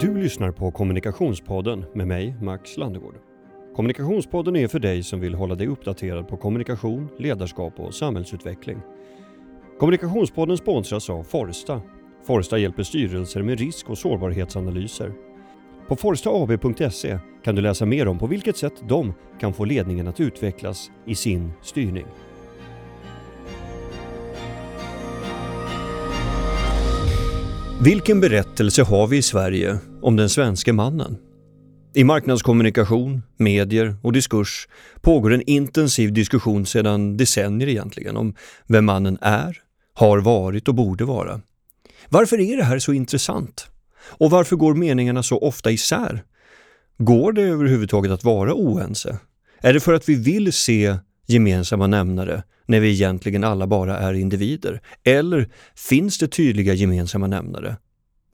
Du lyssnar på Kommunikationspodden med mig, Max Landegård. Kommunikationspodden är för dig som vill hålla dig uppdaterad på kommunikation, ledarskap och samhällsutveckling. Kommunikationspodden sponsras av Forsta. Forsta hjälper styrelser med risk och sårbarhetsanalyser. På forstaab.se kan du läsa mer om på vilket sätt de kan få ledningen att utvecklas i sin styrning. Vilken berättelse har vi i Sverige om den svenska mannen? I marknadskommunikation, medier och diskurs pågår en intensiv diskussion sedan decennier egentligen om vem mannen är, har varit och borde vara. Varför är det här så intressant? Och varför går meningarna så ofta isär? Går det överhuvudtaget att vara oense? Är det för att vi vill se gemensamma nämnare när vi egentligen alla bara är individer? Eller finns det tydliga gemensamma nämnare?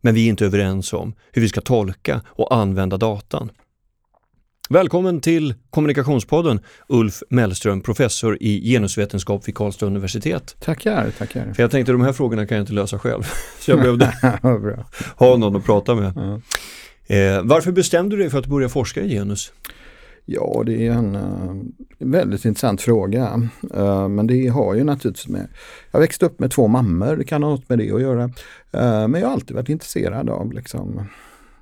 Men vi är inte överens om hur vi ska tolka och använda datan. Välkommen till Kommunikationspodden Ulf Mellström, professor i genusvetenskap vid Karlstad universitet. Tackar, tackar. För jag tänkte de här frågorna kan jag inte lösa själv. Så jag behövde ha någon att prata med. Ja. Eh, varför bestämde du dig för att börja forska i genus? Ja, det är en uh, väldigt intressant fråga. Uh, men det har ju naturligtvis med... Jag växte upp med två mammor, det kan ha något med det att göra. Uh, men jag har alltid varit intresserad av liksom...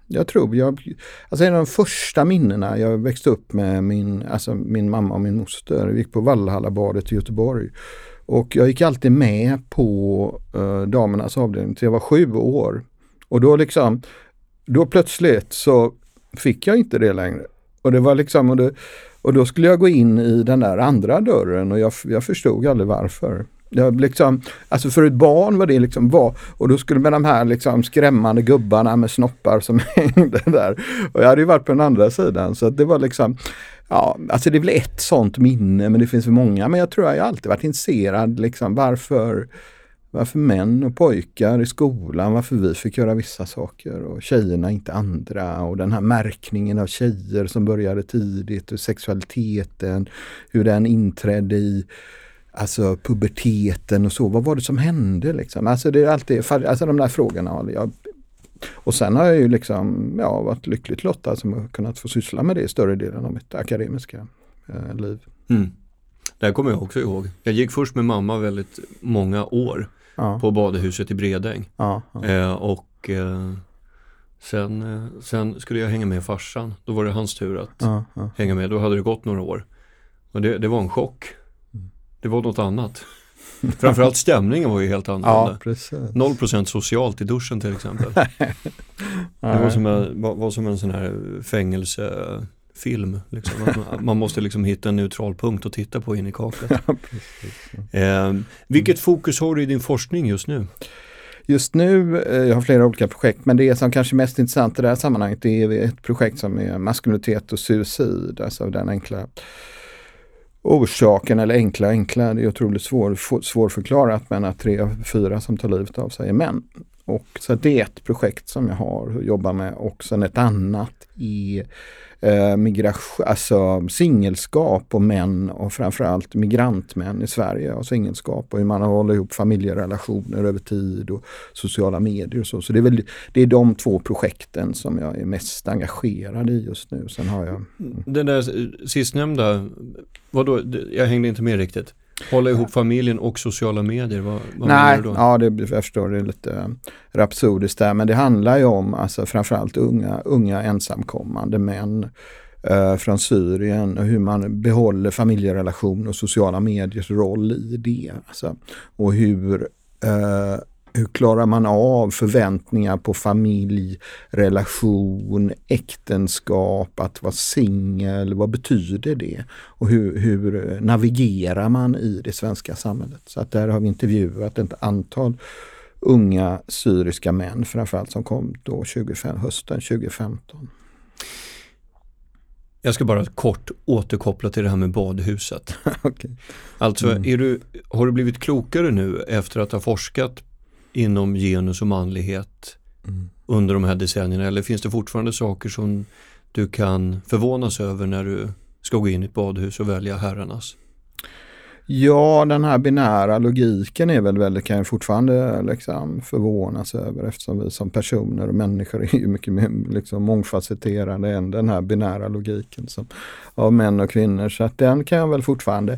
Jag tror jag... Alltså en av de första minnena jag växte upp med min, alltså min mamma och min moster. Vi gick på Vallhallabadet i Göteborg. Och jag gick alltid med på uh, damernas avdelning till jag var sju år. Och då liksom... Då plötsligt så fick jag inte det längre. Och det var liksom, och, det, och då skulle jag gå in i den där andra dörren och jag, jag förstod aldrig varför. Jag liksom, alltså för ett barn var det liksom var, och då skulle med de här liksom skrämmande gubbarna med snoppar som hängde där. Och jag hade ju varit på den andra sidan så det var liksom, ja, alltså det är väl ett sånt minne men det finns för många. Men jag tror jag alltid varit intresserad liksom varför varför män och pojkar i skolan, varför vi fick göra vissa saker och tjejerna inte andra. Och den här märkningen av tjejer som började tidigt och sexualiteten, hur den inträdde i alltså puberteten och så. Vad var det som hände liksom? Alltså det är alltid, alltså de där frågorna. Jag, och sen har jag ju liksom, ja, varit lyckligt lottad som har kunnat få syssla med det i större delen av mitt akademiska eh, liv. Mm. Det här kommer jag också ihåg. Jag gick först med mamma väldigt många år ja. på badehuset i Bredäng. Ja. Eh, och eh, sen, eh, sen skulle jag hänga med farsan. Då var det hans tur att hänga med. Då hade det gått några år. Och det, det var en chock. Mm. Det var något annat. Framförallt stämningen var ju helt annorlunda. Ja, 0% socialt i duschen till exempel. det var som, en, var som en sån här fängelse film. Liksom. Man, man, måste liksom hitta en neutral punkt att titta på in i kaklet. eh, vilket fokus har du i din forskning just nu? Just nu, eh, jag har flera olika projekt, men det som kanske är mest intressant i det här sammanhanget det är ett projekt som är maskulinitet och suicid, alltså den enkla orsaken, eller enkla, enkla, det är otroligt svår, svårförklarat, men att tre av fyra som tar livet av sig är män. Och så det är ett projekt som jag har att jobba med och sen ett annat är eh, migration, alltså singelskap och män och framförallt migrantmän i Sverige och singelskap och hur man håller ihop familjerelationer över tid och sociala medier och så. Så det är, väl, det är de två projekten som jag är mest engagerad i just nu. Sen har jag... Mm. Den där sistnämnda, vadå, jag hängde inte med riktigt. Hålla ihop familjen och sociala medier, vad, vad Nej, menar du då? Ja, det, jag förstår, det är lite rapsodiskt där, men det handlar ju om alltså, framförallt unga, unga ensamkommande män eh, från Syrien och hur man behåller familjerelation och sociala mediers roll i det. Alltså, och hur eh, hur klarar man av förväntningar på familj, relation, äktenskap, att vara singel, vad betyder det? Och hur, hur, navigerar man i det svenska samhället? Så att där har vi intervjuat ett antal unga syriska män framförallt som kom då 25, hösten 2015. Jag ska bara kort återkoppla till det här med badhuset. okay. Alltså, mm. du, har du blivit klokare nu efter att ha forskat inom genus och manlighet mm. under de här decennierna? Eller finns det fortfarande saker som du kan förvånas över när du ska gå in i ett badhus och välja herrarnas? Ja, den här binära logiken är väl väldigt, kan jag fortfarande liksom förvånas över eftersom vi som personer och människor är ju mycket mer liksom mångfacetterade än den här binära logiken som, av män och kvinnor. Så att den kan jag väl fortfarande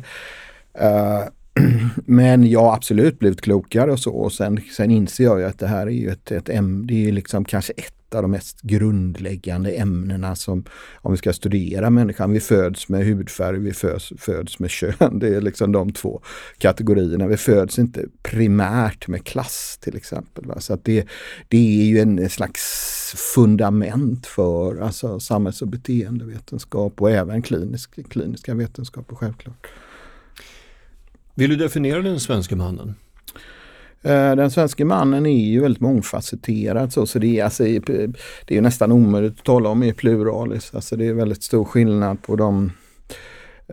uh, men jag har absolut blivit klokare och så. Och sen, sen inser jag ju att det här är ju ett, ett ämne, det är liksom kanske ett av de mest grundläggande ämnena som om vi ska studera människan. Vi föds med hudfärg, vi föds, föds med kön. Det är liksom de två kategorierna. Vi föds inte primärt med klass till exempel. Va? Så att det, det är ju en slags fundament för alltså, samhälls och beteendevetenskap och även klinisk, kliniska vetenskaper självklart. Vill du definiera den svenska mannen? Eh, den svenska mannen är ju väldigt mångfacetterad så, så det, är, alltså, det är nästan omöjligt att tala om i pluralis. Alltså det är väldigt stor skillnad på de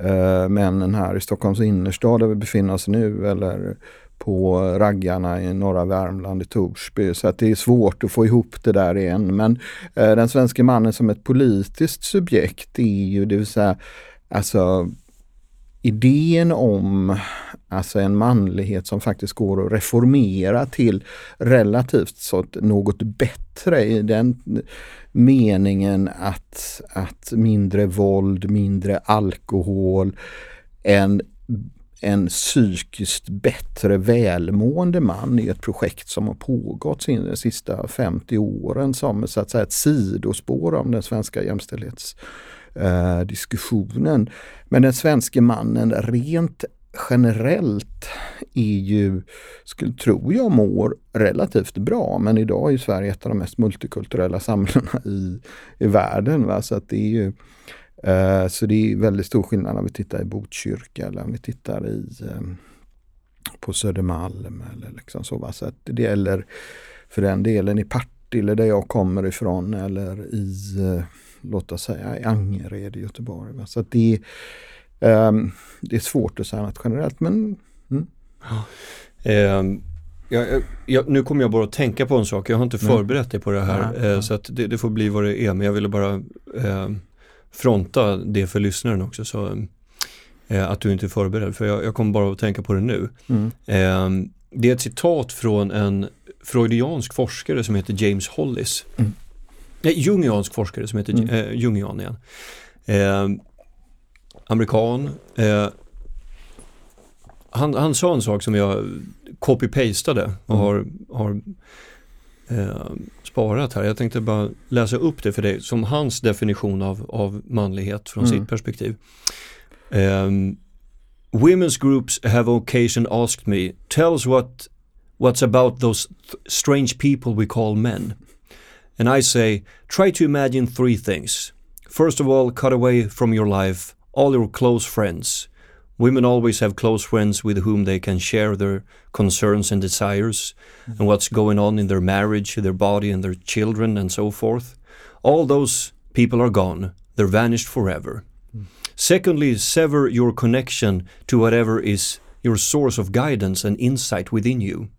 uh, männen här i Stockholms innerstad där vi befinner oss nu eller på raggarna i norra Värmland i Torsby. Så att det är svårt att få ihop det där igen. Men uh, den svenska mannen som ett politiskt subjekt är ju det vill säga alltså idén om alltså en manlighet som faktiskt går att reformera till relativt så något bättre i den meningen att, att mindre våld, mindre alkohol, en, en psykiskt bättre välmående man är ett projekt som har pågått de sista 50 åren som så att säga ett sidospår om den svenska jämställdhets eh, diskussionen. Men den svenske mannen rent generellt är ju, skulle, tror jag, mår relativt bra. Men idag är Sverige ett av de mest multikulturella samhällena i, i världen. Va? Så att det är ju eh, så det är väldigt stor skillnad om vi tittar i Botkyrka eller om vi tittar i eh, på Södermalm eller liksom så. Va? Så att det gäller för den delen i Partille där jag kommer ifrån eller i eh, låt oss säga i Angered i Göteborg. Va? Så det, um, det är svårt att säga något generellt men mm. ja. um. Jag, jag, nu kommer jag bara att tänka på en sak, jag har inte förberett dig på det här ja, ja. så att det, det, får bli vad det är men jag ville bara eh, fronta det för lyssnaren också så eh, att du inte är förberedd för jag, jag kommer bara att tänka på det nu. Mm. Eh, det är ett citat från en freudiansk forskare som heter James Hollis. Nej, jungiansk forskare som heter mm. eh, Jungian igen. Eh, amerikan. Eh, han, han sa en sak som jag copy-pastade och mm. har, har eh, sparat här. Jag tänkte bara läsa upp det för dig som hans definition av, av manlighet från mm. sitt perspektiv. Um, women's groups have occasion asked me, tell us what, what's about those strange people we call men. And I say, try to imagine three things. First of all, cut away from your life all your close friends. Women always have close friends with whom they can share their concerns and desires mm-hmm. and what's going on in their marriage, their body, and their children, and so forth. All those people are gone, they're vanished forever. Mm. Secondly, sever your connection to whatever is your source of guidance and insight within you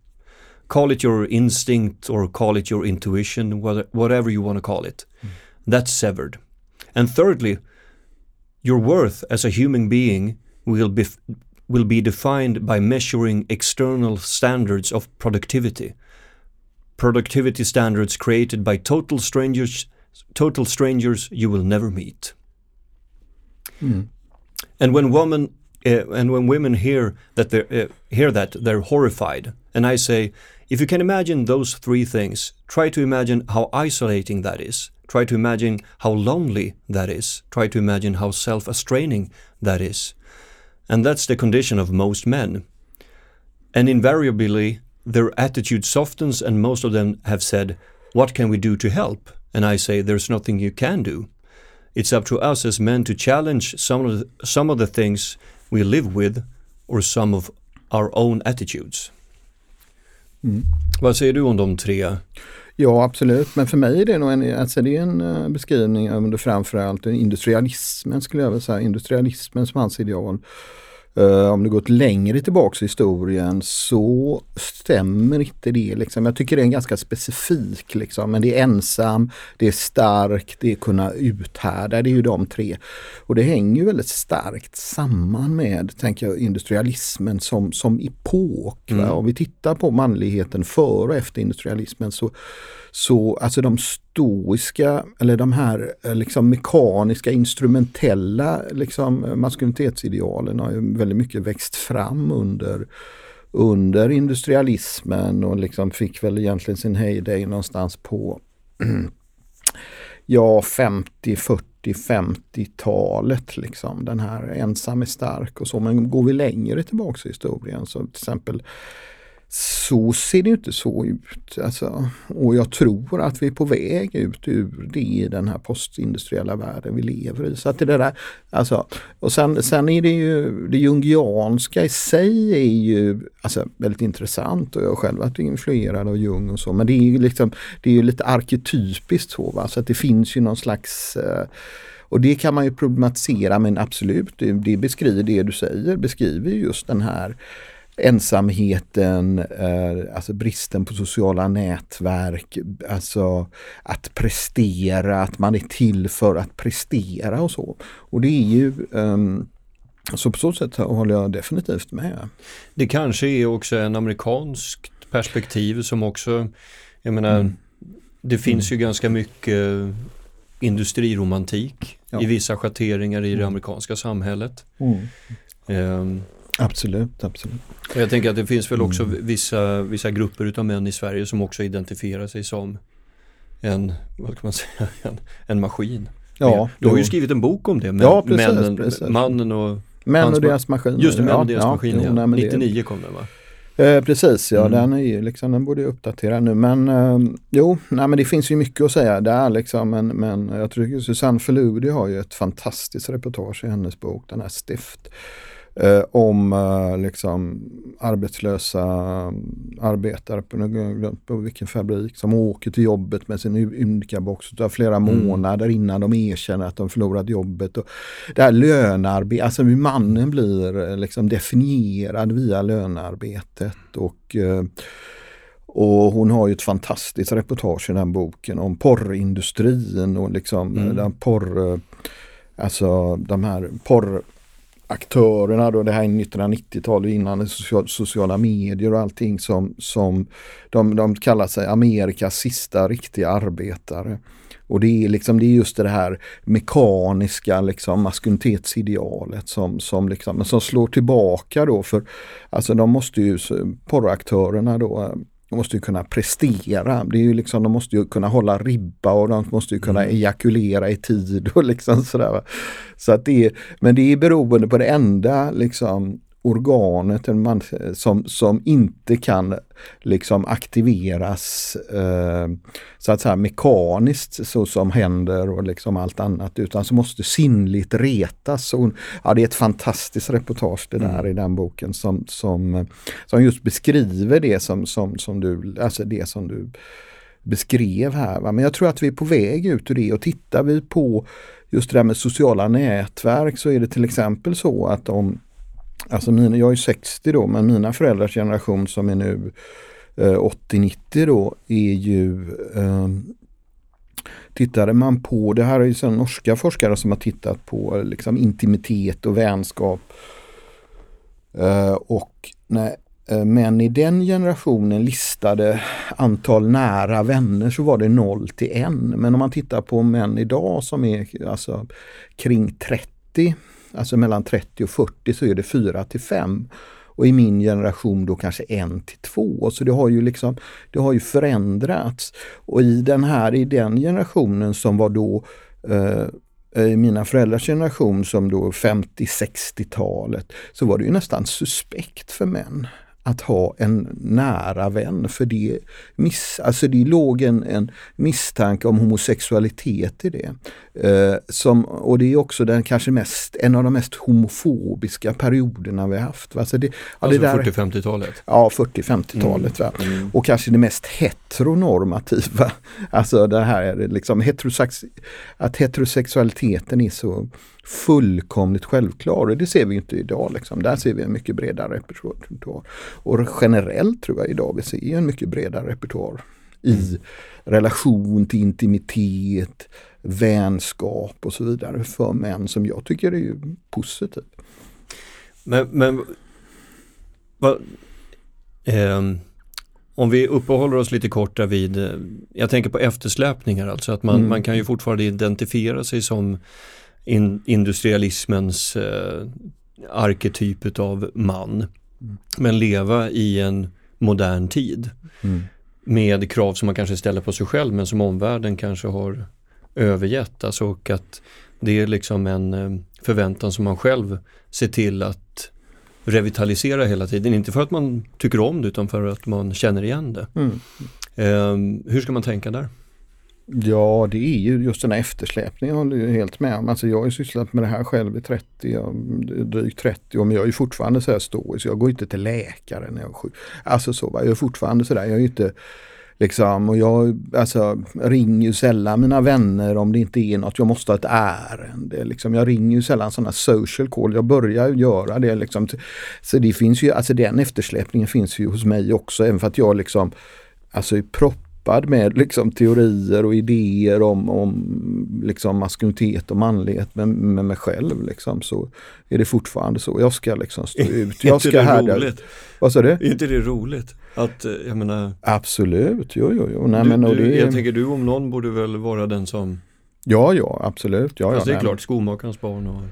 call it your instinct or call it your intuition, whatever you want to call it. Mm. That's severed. And thirdly, your worth as a human being will be will be defined by measuring external standards of productivity. Productivity standards created by total strangers total strangers you will never meet. Mm. And when women uh, and when women hear that they uh, hear that they're horrified and I say if you can imagine those three things, try to imagine how isolating that is. Try to imagine how lonely that is. Try to imagine how self estraining that is. And that's the condition of most men. And invariably, their attitude softens, and most of them have said, What can we do to help? And I say, There's nothing you can do. It's up to us as men to challenge some of the, some of the things we live with or some of our own attitudes. Mm. Vad säger du om de tre? Ja absolut, men för mig är det nog en, alltså det är en eh, beskrivning av framförallt industrialismen skulle jag vilja säga, industrialismen som hans ideal. Uh, om du gått längre tillbaks i historien så stämmer inte det. Liksom. Jag tycker det är en ganska specifik, liksom. men det är ensam, det är stark, det är kunna uthärda, det är ju de tre. Och det hänger ju väldigt starkt samman med, tänker jag, industrialismen som, som epok. Mm. Om vi tittar på manligheten före och efter industrialismen så så alltså de stoiska eller de här eh, liksom mekaniska instrumentella liksom eh, maskulinitetsidealen har ju väldigt mycket växt fram under under industrialismen och liksom fick väl egentligen sin heyday någonstans på ja 50, 40, 50-talet liksom. Den här ensam är stark och så. Men går vi längre tillbaks i historien så till exempel så ser det inte så ut. Alltså, och jag tror att vi är på väg ut ur det i den här postindustriella världen vi lever i. Så att det där, alltså, och sen, sen är det ju det jungianska i sig är ju alltså, väldigt intressant och jag har själv varit influerad av Jung och så men det är ju liksom, det är ju lite arketypiskt så. Va? Så att det finns ju någon slags eh, och det kan man ju problematisera men absolut, det, det beskriver det du säger, beskriver just den här ensamheten, eh, alltså bristen på sociala nätverk, alltså att prestera, att man är till för att prestera och så. Och det är ju um, så på så sätt håller jag definitivt med. Det kanske är också en amerikanskt perspektiv som också, jag menar, mm. det finns mm. ju ganska mycket industriromantik ja. i vissa schatteringar i det mm. amerikanska samhället. Um, Absolut, absolut. Jag tänker att det finns väl också mm. vissa, vissa grupper utav män i Sverige som också identifierar sig som en, vad kan man säga, en, en maskin. Ja, du har ju skrivit en bok om det, men, ja, precis, männen, precis. mannen och Män och deras maskiner. Just det, män och deras ja, maskiner. Ja, 99 det. kom den va? Eh, precis, ja mm. den är ju liksom, den borde uppdatera nu men eh, jo, nej men det finns ju mycket att säga där liksom men, men jag tycker Susanne Ferludi har ju ett fantastiskt reportage i hennes bok, den här Stift eh, om eh, liksom arbetslösa arbetare på, på vilken fabrik som åker till jobbet med sin Unica-box av flera mm. månader innan de erkänner att de förlorat jobbet. Och det här lönearbetet, alltså hur mannen blir eh, liksom definierad via lönearbetet. Och, eh, och hon har ju ett fantastiskt reportage i den boken om porrindustrin och liksom mm. den porr, alltså de här porr aktörerna då, det här är 1990-talet innan sociala medier och allting som, som de, de kallar sig Amerikas sista riktiga arbetare. Och det är, liksom, det är just det här mekaniska liksom, maskulinitetsidealet som, som, liksom, som slår tillbaka då för alltså de måste ju, porraktörerna då, de måste ju kunna prestera. Det är ju liksom, de måste ju kunna hålla ribba och de måste ju kunna mm. ejakulera i tid och liksom sådär. Så att det är, men det är beroende på det enda liksom organet man, som, som inte kan liksom aktiveras eh, så att säga mekaniskt så som händer och liksom allt annat utan som måste sinnligt retas. Och, ja, det är ett fantastiskt reportage det där mm. i den boken som, som, som just beskriver det som, som, som du, alltså det som du beskrev här. Va? Men jag tror att vi är på väg ut ur det och tittar vi på just det där med sociala nätverk så är det till exempel så att om Alltså mina, jag är 60 då men mina föräldrars generation som är nu eh, 80-90 då är ju eh, Tittade man på, det här är ju sen norska forskare som har tittat på eh, liksom intimitet och vänskap. Eh, och när eh, män i den generationen listade antal nära vänner så var det 0 till 1. Men om man tittar på män idag som är alltså kring 30 alltså mellan 30 och 40 så är det 4 till 5. Och i min generation då kanske 1 till 2. Så det har ju liksom, det har ju förändrats. Och i den här, i den generationen som var då eh, eh i mina föräldrars generation som då 50-60-talet så var det ju nästan suspekt för män att ha en nära vän för det, miss, alltså det låg en, en misstanke om homosexualitet i det. Eh, som, och det är också den kanske mest, en av de mest homofobiska perioderna vi haft. Alltså, det, alltså det 40-50-talet? Ja, 40-50-talet. Mm. Mm. Och kanske det mest heteronormativa. Alltså det här liksom heterosex, att heterosexualiteten är så fullkomligt självklar och det ser vi inte idag. Liksom. Där ser vi en mycket bredare repertoar. Och generellt tror jag idag vi ser en mycket bredare repertoar i relation till intimitet, vänskap och så vidare för män som jag tycker är positivt. Men, men vad, eh, om vi uppehåller oss lite kort vid, eh, jag tänker på eftersläpningar alltså, att man, mm. man kan ju fortfarande identifiera sig som in, industrialismens eh, arketyp av man. Mm. Men leva i en modern tid. Mm. Med krav som man kanske ställer på sig själv men som omvärlden kanske har övergett. Alltså, och att det är liksom en eh, förväntan som man själv ser till att revitalisera hela tiden. Inte för att man tycker om det utan för att man känner igen det. Mm. Um, hur ska man tänka där? Ja, det är ju just den här eftersläpningen jag håller jag helt med om. Alltså jag har ju sysslat med det här själv i 30, drygt 30 år, men jag är ju fortfarande så här stoisk. Jag går inte till läkare när jag är sjuk. Alltså så, va? jag är fortfarande sådär, jag är inte Liksom, och jag alltså, ringer ju sällan mina vänner om det inte är något jag måste ha ett ärende. Liksom, jag ringer ju sällan sådana social call. Jag börjar göra det. Liksom. Så det finns ju, alltså den eftersläpningen finns ju hos mig också. Även för att jag liksom alltså propp proppad med liksom, teorier och idéer om, om liksom, maskulinitet och manlighet med, med mig själv. Liksom, så är det fortfarande så. Jag ska liksom stå ut. Jag ska härda. Vad sa du? Är inte det roligt? Att, eh, jag menar, absolut, jo, jo, jo. Nej, du, men, du, det, jag tänker du om någon borde väl vara den som Ja, ja, absolut. Ja, alltså, ja, det är klart, skomakarens barn och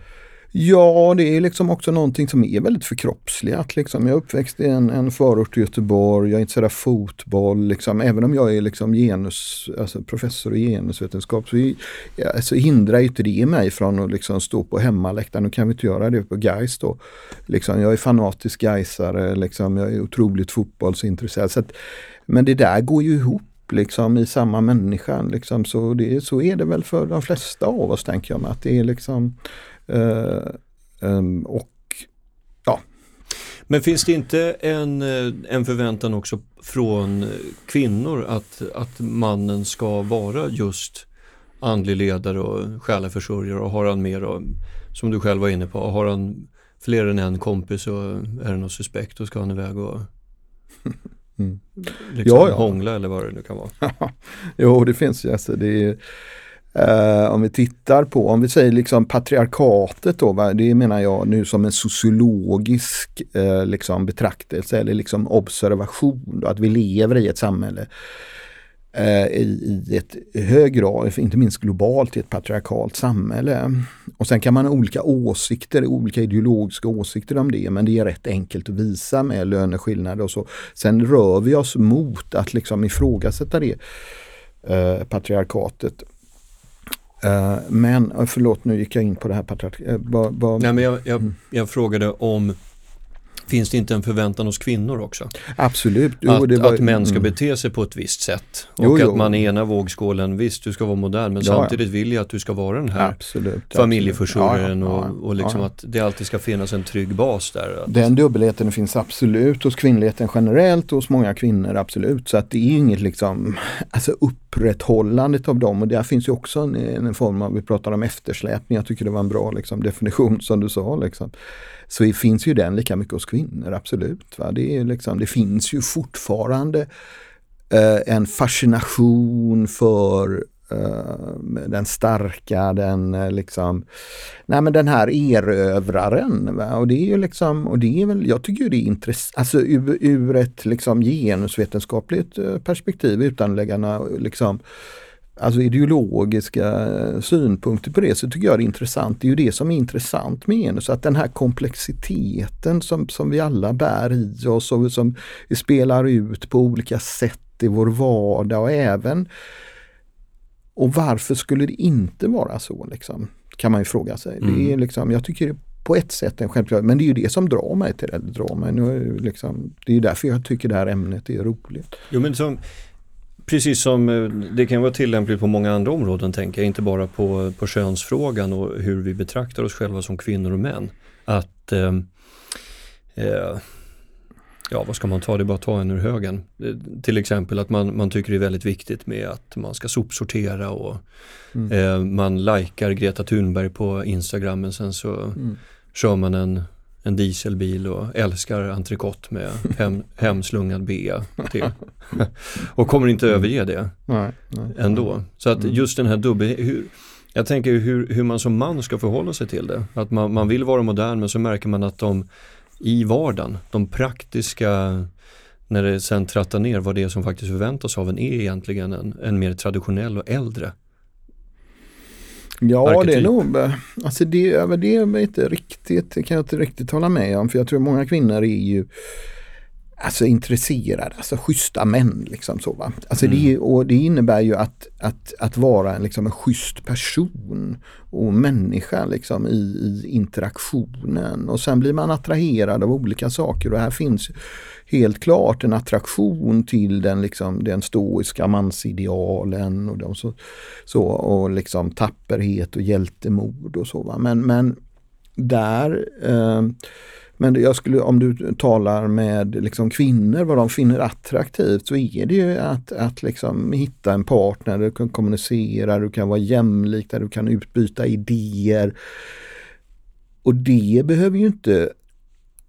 Ja, det är liksom också någonting som är väldigt förkroppsligat. Liksom. Jag är uppväxt i en, en förort till Göteborg, jag är intresserad av fotboll. Liksom. Även om jag är liksom genus, alltså professor i genusvetenskap så, är, så alltså hindrar inte det mig från att liksom stå på hemmaläktaren. Nu kan vi inte göra det på Gais då. Liksom, jag är fanatisk Gaisare, liksom, jag är otroligt fotbollsintresserad. Så att, men det där går ju ihop liksom i samma människa. Liksom. Så, det, så är det väl för de flesta av oss tänker jag mig. Att det är liksom um, och ja. Men finns det inte en, eh, en förväntan också från kvinnor att, att mannen ska vara just andlig ledare och själaförsörjare och har han mer, och, som du själv var inne på, har han fler än en kompis och är det något suspekt och ska han iväg och mm. liksom ja, ja. hångla eller vad det nu kan vara. jo, det finns ju. Alltså, det är, Uh, om vi tittar på, om vi säger liksom patriarkatet då, va? det menar jag nu som en sociologisk uh, liksom betraktelse eller liksom observation. Då, att vi lever i ett samhälle uh, i, i ett hög grad, inte minst globalt, i ett patriarkalt samhälle. Och sen kan man ha olika åsikter, olika ideologiska åsikter om det, men det är rätt enkelt att visa med löneskillnader och så. Sen rör vi oss mot att liksom ifrågasätta det patriarkatet. Uh, men, eh, förlåt nu gick jag in på det här patriarkat. Uh, Nej, men jag, jag, mm. jag, frågade om Finns det inte en förväntan hos kvinnor också? Absolut. Jo, att, var, att män ska mm. bete sig på ett visst sätt. Och jo, jo. att man i ena vågskålen, visst du ska vara modern men ja, samtidigt ja. vill jag att du ska vara den här absolut, familjeförsörjaren ja, och, och liksom att det alltid ska finnas en trygg bas där. Den dubbelheten finns absolut hos kvinnligheten generellt och hos många kvinnor absolut. Så att det är inget liksom, alltså upprätthållandet av dem och där finns ju också en, en form av, vi pratar om eftersläpning, jag tycker det var en bra liksom, definition som du sa. Liksom så finns ju den lika mycket hos kvinnor, absolut. Va? Det, är liksom, det finns ju fortfarande eh, en fascination för den starka, den eh, liksom, nej men den här erövraren. Va? Och det är ju liksom, och det är väl, jag tycker det är intressant, alltså ur, ur ett liksom genusvetenskapligt eh, perspektiv utan att lägga liksom alltså ideologiska eh, synpunkter på det så tycker jag det är intressant. Det är ju det som är intressant med genus, att den här komplexiteten som, som vi alla bär i oss och som vi spelar ut på olika sätt i vår vardag och även och varför skulle det inte vara så liksom? Kan man ju fråga sig. Mm. Det är liksom, jag tycker på ett sätt en självklarhet, men det är ju det som drar mig till det. Drar mig. Nu, liksom, det är därför jag tycker det här ämnet är roligt. Jo, men som, Precis som eh, det kan vara tillämpligt på många andra områden tänker jag, inte bara på, på könsfrågan och hur vi betraktar oss själva som kvinnor och män. Att eh, eh, ja vad ska man ta, det är bara att ta en ur högen. Till exempel att man, man tycker det är väldigt viktigt med att man ska sopsortera och mm. eh, man likar Greta Thunberg på Instagram men sen så mm. kör man en, en dieselbil och älskar entrecote med hem, hemslungad bea till. och kommer inte mm. överge det nej, nej, ändå. Så att mm. just den här dubbel... jag tänker hur, hur man som man ska förhålla sig till det. Att man, man vill vara modern men så märker man att de i vardagen, de praktiska, när det sen trattar ner vad det är som faktiskt förväntas av en är egentligen en, en mer traditionell och äldre Ja, arketyp. det är nog, alltså det, det är inte riktigt, det kan jag inte riktigt hålla med om. För jag tror många kvinnor är ju alltså intresserade, alltså schyssta män. Liksom så, va? Alltså mm. det, och det innebär ju att, att, att vara liksom en schysst person och människa liksom i, i interaktionen. Och sen blir man attraherad av olika saker och här finns helt klart en attraktion till den, liksom, den stoiska mansidealen och, de så, så, och liksom tapperhet och hjältemod och så. Va? Men, men där eh, men jag skulle, om du talar med liksom kvinnor, vad de finner attraktivt, så är det ju att, att liksom hitta en partner du kan kommunicera, du kan vara jämlik, där du kan utbyta idéer. Och det behöver ju inte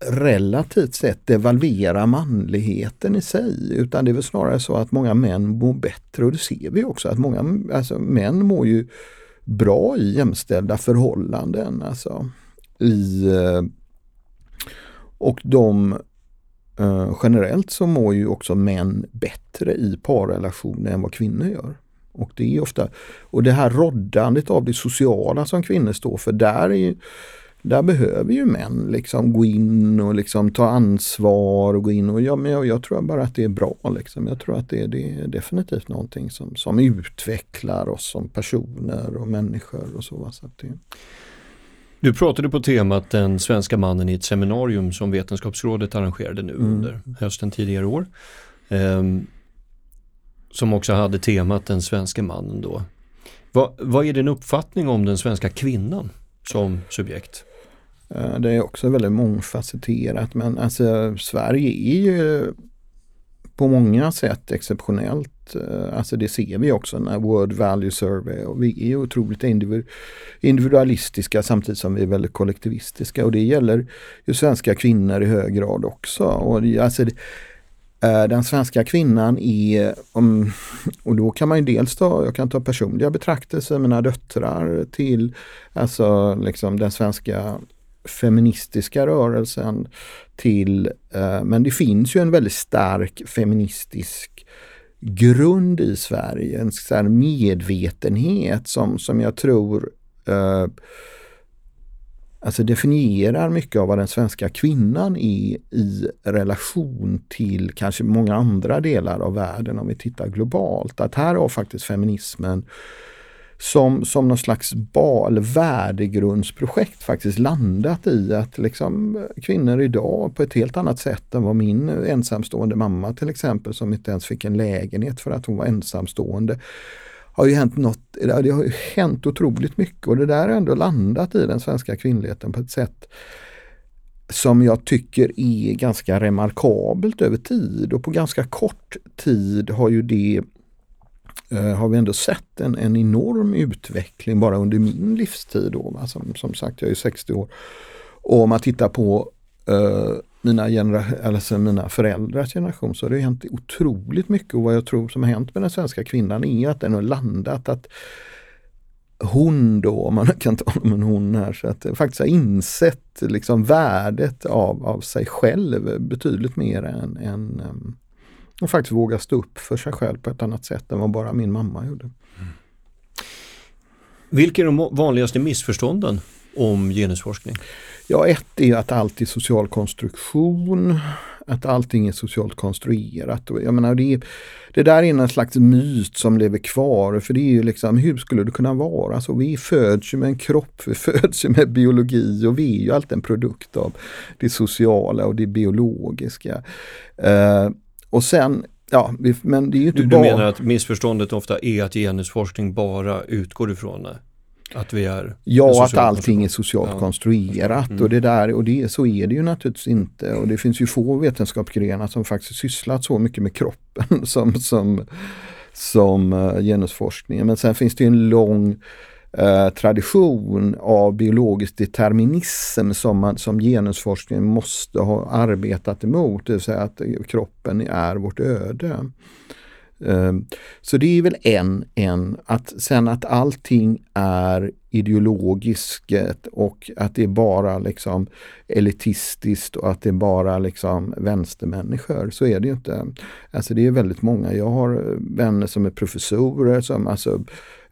relativt sett devalvera manligheten i sig utan det är väl snarare så att många män mår bättre och det ser vi också att många alltså, män mår ju bra i jämställda förhållanden. Alltså, i eh, och de eh, generellt så mår ju också män bättre i parrelationer än vad kvinnor gör. Och det är ofta, och det här roddandet av det sociala som kvinnor står för, där, är ju, där behöver ju män liksom gå in och liksom ta ansvar och gå in och ja, men jag, jag tror bara att det är bra. Liksom. Jag tror att det, det är definitivt någonting som, som utvecklar oss som personer och människor och så. så det, du pratade på temat den svenska mannen i ett seminarium som Vetenskapsrådet arrangerade nu mm. under hösten tidigare år. Um, som också hade temat den svenska mannen då. Va, vad är din uppfattning om den svenska kvinnan som subjekt? Eh, det är också väldigt mångfacetterat men alltså Sverige är ju på många sätt exceptionellt. Eh, alltså det ser vi också när World Value Survey och vi är otroligt individualistiska samtidigt som vi är väldigt kollektivistiska och det gäller ju svenska kvinnor i hög grad också. Och alltså det, eh, den svenska kvinnan är, och då kan man ju dels ta, jag kan ta personliga betraktelser, mina döttrar till alltså liksom den svenska feministiska rörelsen till, eh, men det finns ju en väldigt stark feministisk grund i Sverige, en så medvetenhet som, som jag tror eh, alltså definierar mycket av vad den svenska kvinnan är i relation till kanske många andra delar av världen om vi tittar globalt. Att här har faktiskt feminismen som, som någon slags ba, eller värdegrundsprojekt faktiskt landat i att liksom eh, kvinnor idag på ett helt annat sätt än vad min ensamstående mamma till exempel som inte ens fick en lägenhet för att hon var ensamstående har ju hänt något, det har ju hänt otroligt mycket och det där har ändå landat i den svenska kvinnligheten på ett sätt som jag tycker är ganska remarkabelt över tid och på ganska kort tid har ju det Eh, har vi ändå sett en, en enorm utveckling bara under min livstid. Då, va? Som, som sagt, jag är 60 år. Och om man tittar på uh, mina, genera alltså mina föräldrars generation så har det hänt otroligt mycket och vad jag tror som har hänt med den svenska kvinnan är att den har landat att hon då, om man kan tala om en hon här, så att eh, faktiskt har insett liksom värdet av, av sig själv betydligt mer än, än um, och faktiskt våga stå upp för sig själv på ett annat sätt än vad bara min mamma gjorde. Mm. Vilka är de vanligaste missförstånden om genusforskning? Ja, ett är att allt är social konstruktion, att allting är socialt konstruerat. Jag menar, det, det där är en slags myt som lever kvar, för det är ju liksom, hur skulle det kunna vara så? Vi föds ju med en kropp, vi föds ju med biologi och vi är ju alltid en produkt av det sociala och det biologiska. Uh, och sen, ja, men det är ju inte du, bara... Du menar att missförståndet ofta är att genusforskning bara utgår ifrån? Att vi är Ja, att allting är socialt Ja. konstruerat Mm. och det där och det, så är det ju naturligtvis inte. Och det finns ju få vetenskapsgrenar som faktiskt sysslat så mycket med kroppen som, som, som uh, genusforskningen. Men sen finns det ju en lång eh, tradition av biologisk determinism som, man, som genusforskningen måste ha arbetat emot. Det vill säga att kroppen är vårt öde. Eh, Så det är väl en, en att sen att allting är ideologiskt och att det är bara liksom elitistiskt och att det är bara liksom vänstermänniskor. Så är det ju inte. Alltså det är väldigt många. Jag har vänner som är professorer som alltså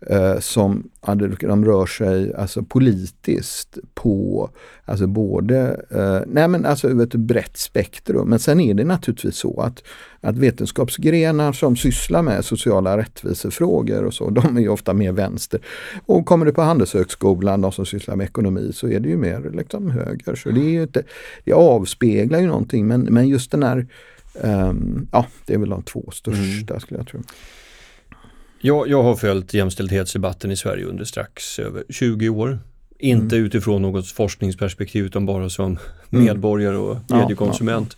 eh, som ja, de rör sig alltså politiskt på alltså både, eh, nej men alltså över ett brett spektrum. Men sen är det naturligtvis så att, att vetenskapsgrenar som sysslar med sociala rättvisefrågor och så, de är ju ofta mer vänster. Och kommer det på Handelshögskolan, de som sysslar med ekonomi, så är det ju mer liksom höger. Så det, är inte, det avspeglar ju någonting men, men just den här, ehm, ja det är väl de två största skulle jag tro. Jag, jag har följt jämställdhetsdebatten i Sverige under strax över 20 år. Inte utifrån något forskningsperspektiv utan bara som Mm. medborgare och Ja, mediekonsument.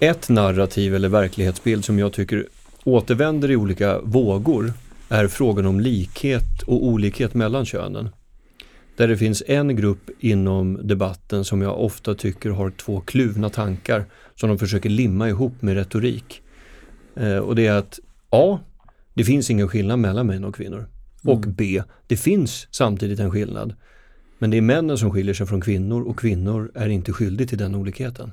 Ett narrativ eller verklighetsbild som jag tycker återvänder i olika vågor är frågan om likhet och olikhet mellan könen. Där det finns en grupp inom debatten som jag ofta tycker har två kluvna tankar som de försöker limma ihop med retorik. Eh, och det är att A. Det finns ingen skillnad mellan män och kvinnor. Och B. Det finns samtidigt en skillnad. Men det är männen som skiljer sig från kvinnor och kvinnor är inte skyldig till den olikheten.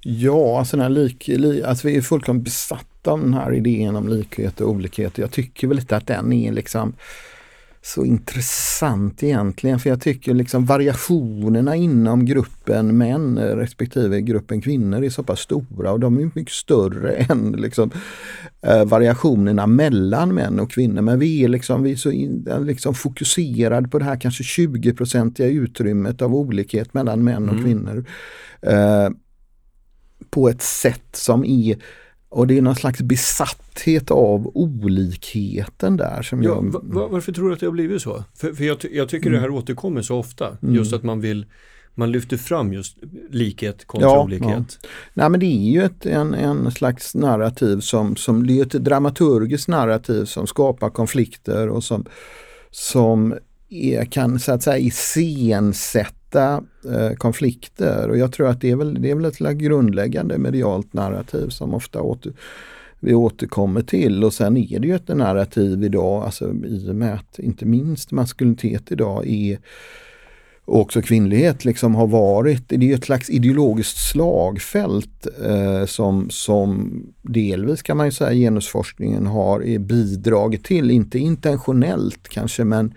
Ja, alltså, den här lik, li, alltså vi är fullkomligt besatta av den här idén om likhet och olikhet. Jag tycker väl inte att den är liksom så intressant egentligen. För jag tycker liksom variationerna inom gruppen män respektive gruppen kvinnor är så pass stora och de är mycket större än liksom, eh, variationerna mellan män och kvinnor. Men vi är, liksom, vi är så in, liksom fokuserade på det här kanske 20-procentiga utrymmet av olikhet mellan män och Mm. kvinnor. Eh, på ett sätt som är och det är någon slags besatthet av olikheten där som Ja, jag... va, va, varför tror du att det har blivit så? För, för jag, jag tycker det här återkommer så ofta. Mm. Just att man vill man lyfter fram just likhet kontra Ja, olikhet. Nej men det är ju ett, en, en slags narrativ som, som det är ett dramaturgiskt narrativ som skapar konflikter och som, som är, kan så att säga iscensätta eh, konflikter. Och jag tror att det är väl, det är väl ett grundläggande medialt narrativ som ofta åter, vi återkommer till. Och sen är det ju ett narrativ idag, alltså i och med att inte minst maskulinitet idag är och också kvinnlighet liksom har varit, det är ju ett slags ideologiskt slagfält eh, som, som delvis kan man ju säga genusforskningen har eh, bidragit till, inte intentionellt kanske men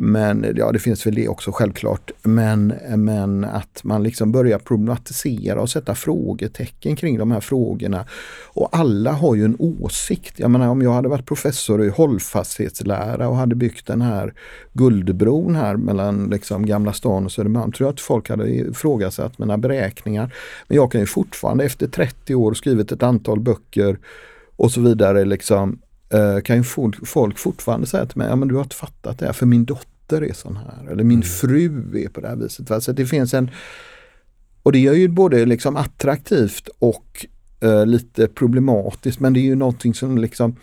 men ja, det finns väl det också självklart. Men, men att man liksom börjar problematisera och sätta frågetecken kring de här frågorna. Och alla har ju en åsikt. Jag menar om jag hade varit professor i hållfasthetslära och hade byggt den här guldbron här mellan liksom Gamla stan och Södermalm. Tror jag att folk hade ifrågasatt mina beräkningar. Men jag kan ju fortfarande efter 30 år skrivit ett antal böcker och så vidare liksom kan ju folk, folk fortfarande säga till mig, ja men du har inte fattat det här för min dotter är sån här eller min fru är på det här viset. Va? Så det finns en, och det gör ju både liksom attraktivt och uh, lite problematiskt men det är ju någonting som liksom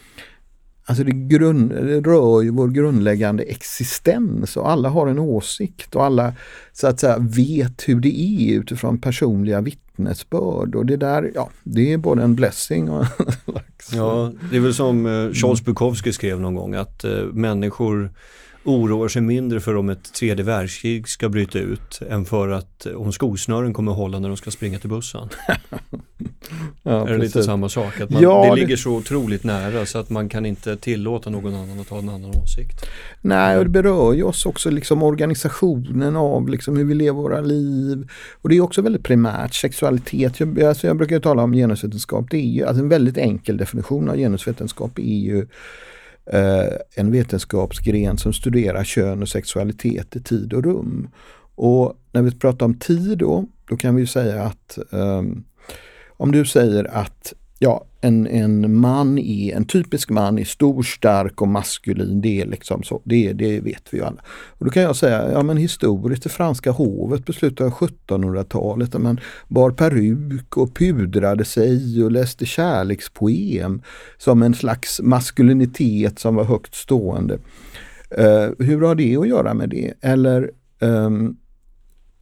Alltså det, grund, det rör ju vår grundläggande existens och alla har en åsikt och alla så att säga vet hur det är utifrån personliga vittnesbörd. Och det där, ja, det är både en blessing och en slags... Ja, det är väl som eh, Charles Bukowski skrev någon gång att eh, människor oroar sig mindre för om ett tredje världskrig ska bryta ut än för att eh, om skosnören kommer hålla när de ska springa till bussen. Ja, är det lite samma sak? Att man, Ja, det ligger så otroligt nära så att man kan inte tillåta någon annan att ha en annan åsikt. Nej, och det berör ju oss också, liksom organisationen av liksom hur vi lever våra liv. Och det är också väldigt primärt, sexualitet. Jag, alltså jag brukar tala om genusvetenskap, det är ju alltså en väldigt enkel definition av genusvetenskap är ju Eh, en vetenskapsgren som studerar kön och sexualitet i tid och rum. Och när vi pratar om tid då, då kan vi ju säga att ehm, om du säger att ja, en, en man är, en typisk man är stor, stark och maskulin. Det är liksom så, det, det vet vi ju alla. Och då kan jag säga, ja men historiskt, det franska hovet på slutet av 1700-talet där man bar peruk och pudrade sig och läste kärlekspoem som en slags maskulinitet som var högt stående. Uh, hur har det att göra med det? Eller um,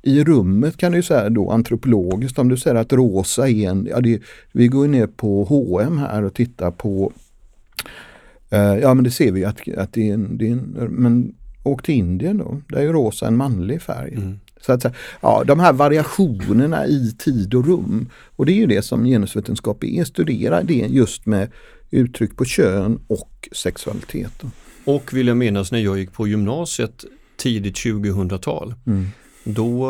i rummet kan du säga då antropologiskt om du säger att rosa är en, ja det, vi går ner på H&M här och tittar på, eh, ja men det ser vi att, att det är en, det är en men åk till Indien då, där är rosa en manlig färg. Mm. Så att ja, de här variationerna i tid och rum. Och det är ju det som genusvetenskap är, studera det just med uttryck på kön och sexualitet. Och vill jag minnas när jag gick på gymnasiet tidigt 2000-tal. Mm. Då,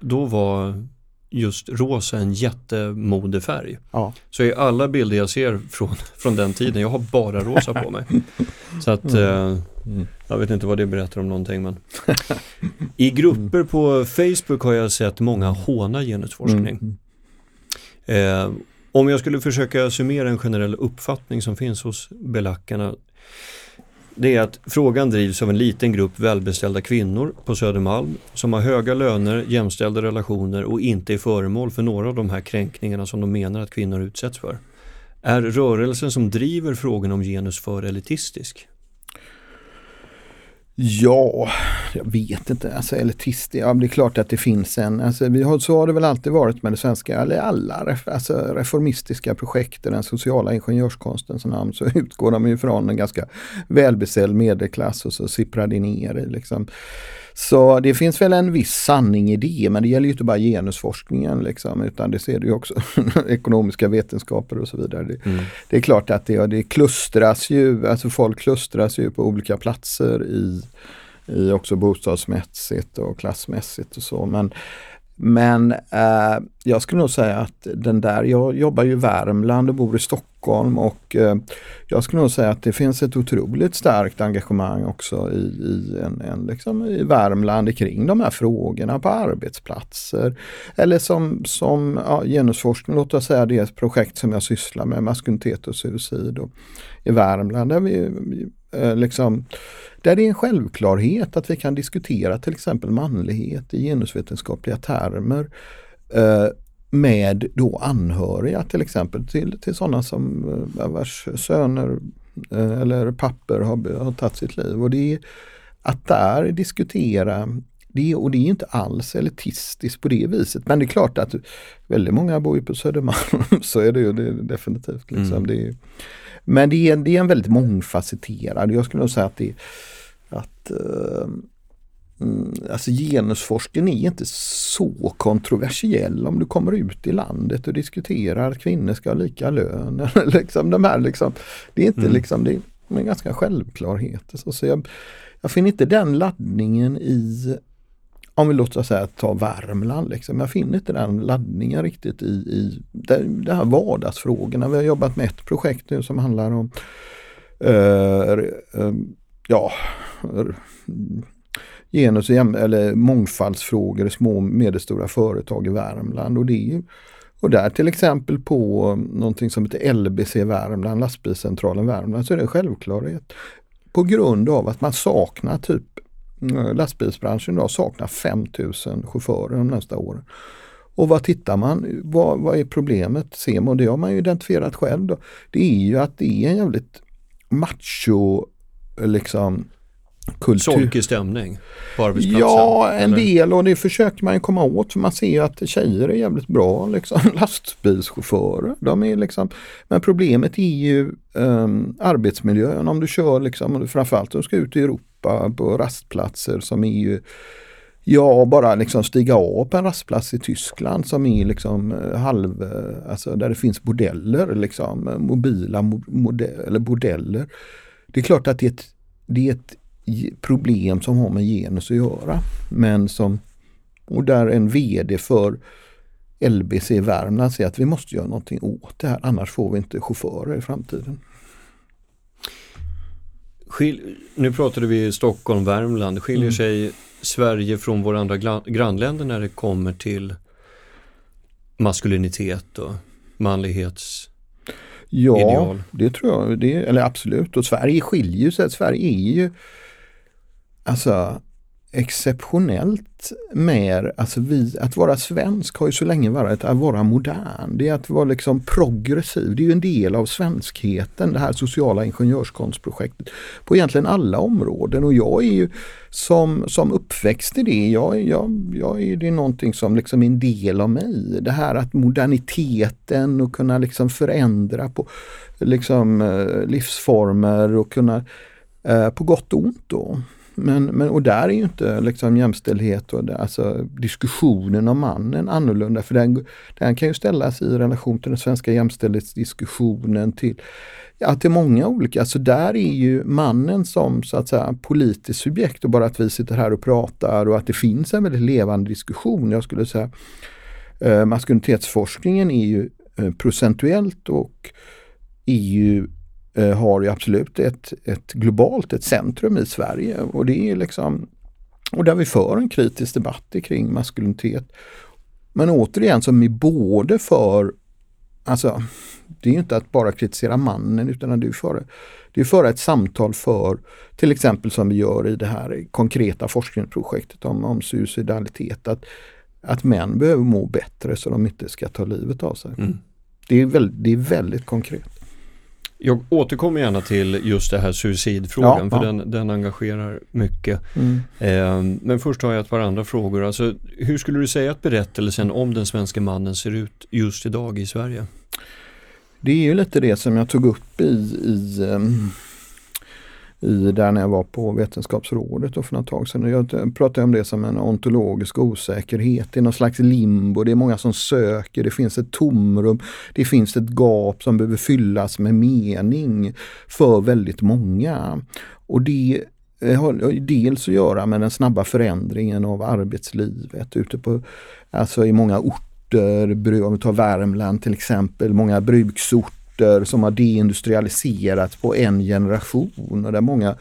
då var just rosa en jättemodefärg. Ja. Så i alla bilder jag ser från, från den tiden, jag har bara rosa på mig. Så att mm. Eh, jag vet inte vad det berättar om någonting men I grupper på Facebook har jag sett många håna genusforskning. Mm. Eh, om jag skulle försöka summera en generell uppfattning som finns hos belackarna det är att frågan drivs av en liten grupp välbeställda kvinnor på Södermalm som har höga löner, jämställda relationer och inte är föremål för några av de här kränkningarna som de menar att kvinnor utsätts för. Är rörelsen som driver frågan om genus för elitistisk? Ja, jag vet inte. Alltså elitist, ja, det är klart att det finns en, alltså, vi har, så har det väl alltid varit med det svenska, eller alla alltså, reformistiska projekt den sociala ingenjörskonstens namn så utgår de ifrån en ganska välbeställd medelklass och så sipprar det ner i liksom så det finns väl en viss sanning i det, men det gäller ju inte bara genusforskningen liksom, utan det ser du också ekonomiska vetenskaper och så vidare. Det, mm. det, är klart att det, det klustras ju, alltså folk klustras ju på olika platser i, i också bostadsmässigt och klassmässigt och så. Men, men eh, jag skulle nog säga att den där, jag jobbar ju i Värmland och bor i Stockholm och eh, jag skulle nog säga att det finns ett otroligt starkt engagemang också i, i, en, en, liksom i Värmland kring de här frågorna på arbetsplatser. Eller som, som ja, genusforskning, låt oss säga det är ett projekt som jag sysslar med, maskulinitet och suicid och, i Värmland där vi eh, liksom där det är en självklarhet att vi kan diskutera till exempel manlighet i genusvetenskapliga termer eh, med då anhöriga till exempel till, till sådana som eh, vars söner eh, eller papper har, har tagit sitt liv. Och det är, att där diskutera det, och det är inte alls elitistiskt på det viset. Men det är klart att väldigt många bor ju på Södermalm, så är det ju det, definitivt. Liksom. Mm. Det är, men det är, det är en väldigt mångfacetterad, jag skulle nog säga att det att uh, Alltså genusforskning är inte så kontroversiell om du kommer ut i landet och diskuterar att kvinnor ska ha lika lön. liksom de här liksom, det är inte mm. liksom, det är en ganska självklarhet. Så jag, jag finner inte den laddningen i, om vi låter säga ta Värmland, liksom. jag finner inte den laddningen riktigt i, i det, det här vardagsfrågorna. Vi har jobbat med ett projekt nu som handlar om uh, uh, ja, genus eller mångfaldsfrågor i små och medelstora företag i Värmland. Och, det är, och där till exempel på någonting som heter LBC Värmland, lastbilscentralen Värmland, så är det en självklarhet. På grund av att man saknar typ lastbilsbranschen idag saknar 5000 chaufförer de nästa åren. Och vad tittar man? Vad, vad är problemet? Ser man, det har man ju identifierat själv. Då. Det är ju att det är en jävligt macho liksom kultur. Solkig stämning på arbetsplatsen? Ja, en eller? del och det försöker man ju komma åt för man ser ju att tjejer är jävligt bra liksom. lastbilschaufförer. De är liksom, men problemet är ju um, arbetsmiljön om du kör liksom, framförallt om du ska ut i Europa på rastplatser som är ju Ja, bara liksom stiga av på en rastplats i Tyskland som är liksom eh, halv, eh, alltså där det finns bordeller, liksom, eh, mobila modell, eller bordeller. Det är klart att det är ett, det är ett problem som har med genus att göra. Men som, och där en VD för LBC Värmland säger att vi måste göra någonting åt det här, annars får vi inte chaufförer i framtiden. Skil, nu pratade vi Stockholm, Värmland. Skiljer mm. sig Sverige från våra andra grannländer när det kommer till maskulinitet och manlighets ja, ideal? det tror jag. Det, eller absolut. Och Sverige skiljer sig. Sverige är ju alltså exceptionellt mer, alltså vi, att vara svensk har ju så länge varit att vara modern. Det är att vara liksom progressiv. Det är ju en del av svenskheten, det här sociala ingenjörskonstprojektet på egentligen alla områden och jag är ju som, som uppväxt i det, jag, jag, jag är, det är någonting som liksom är en del av mig. Det här att moderniteten och kunna liksom förändra på liksom eh, livsformer och kunna eh, på gott och ont då. Men, men, och där är ju inte liksom jämställdhet och det, alltså diskussionen om mannen annorlunda för den, den kan ju ställas i relation till den svenska jämställdhetsdiskussionen till ja, till många olika, alltså där är ju mannen som så att säga politiskt subjekt och bara att vi sitter här och pratar och att det finns en väldigt levande diskussion. Jag skulle säga eh, maskulinitetsforskningen är ju eh, procentuellt och är ju Eh, har ju absolut ett, ett globalt, ett centrum i Sverige och det är liksom och där vi för en kritisk debatt kring maskulinitet. Men återigen som är både för, alltså det är inte att bara kritisera mannen utan det är för, det är föra ett samtal för, till exempel som vi gör i det här konkreta forskningsprojektet om, om suicidalitet, att, att män behöver må bättre så de inte ska ta livet av sig. Mm. Det, är väldigt, det är väldigt konkret. Jag återkommer gärna till just det här suicidfrågan ja, för ja. Den, den engagerar mycket. Mm. Eh, men först har jag ett par andra frågor. Alltså, hur skulle du säga att berättelsen om den svenska mannen ser ut just idag i Sverige? Det är ju lite det som jag tog upp i, i um i där när jag var på Vetenskapsrådet och för något tag sedan. Jag pratade om det som en ontologisk osäkerhet. Det är någon slags limbo, det är många som söker, det finns ett tomrum, det finns ett gap som behöver fyllas med mening för väldigt många. Och det eh, har dels att göra med den snabba förändringen av arbetslivet ute på, alltså i många orter, om vi tar Värmland till exempel, många bruksorter orter som har deindustrialiserats på en generation och där många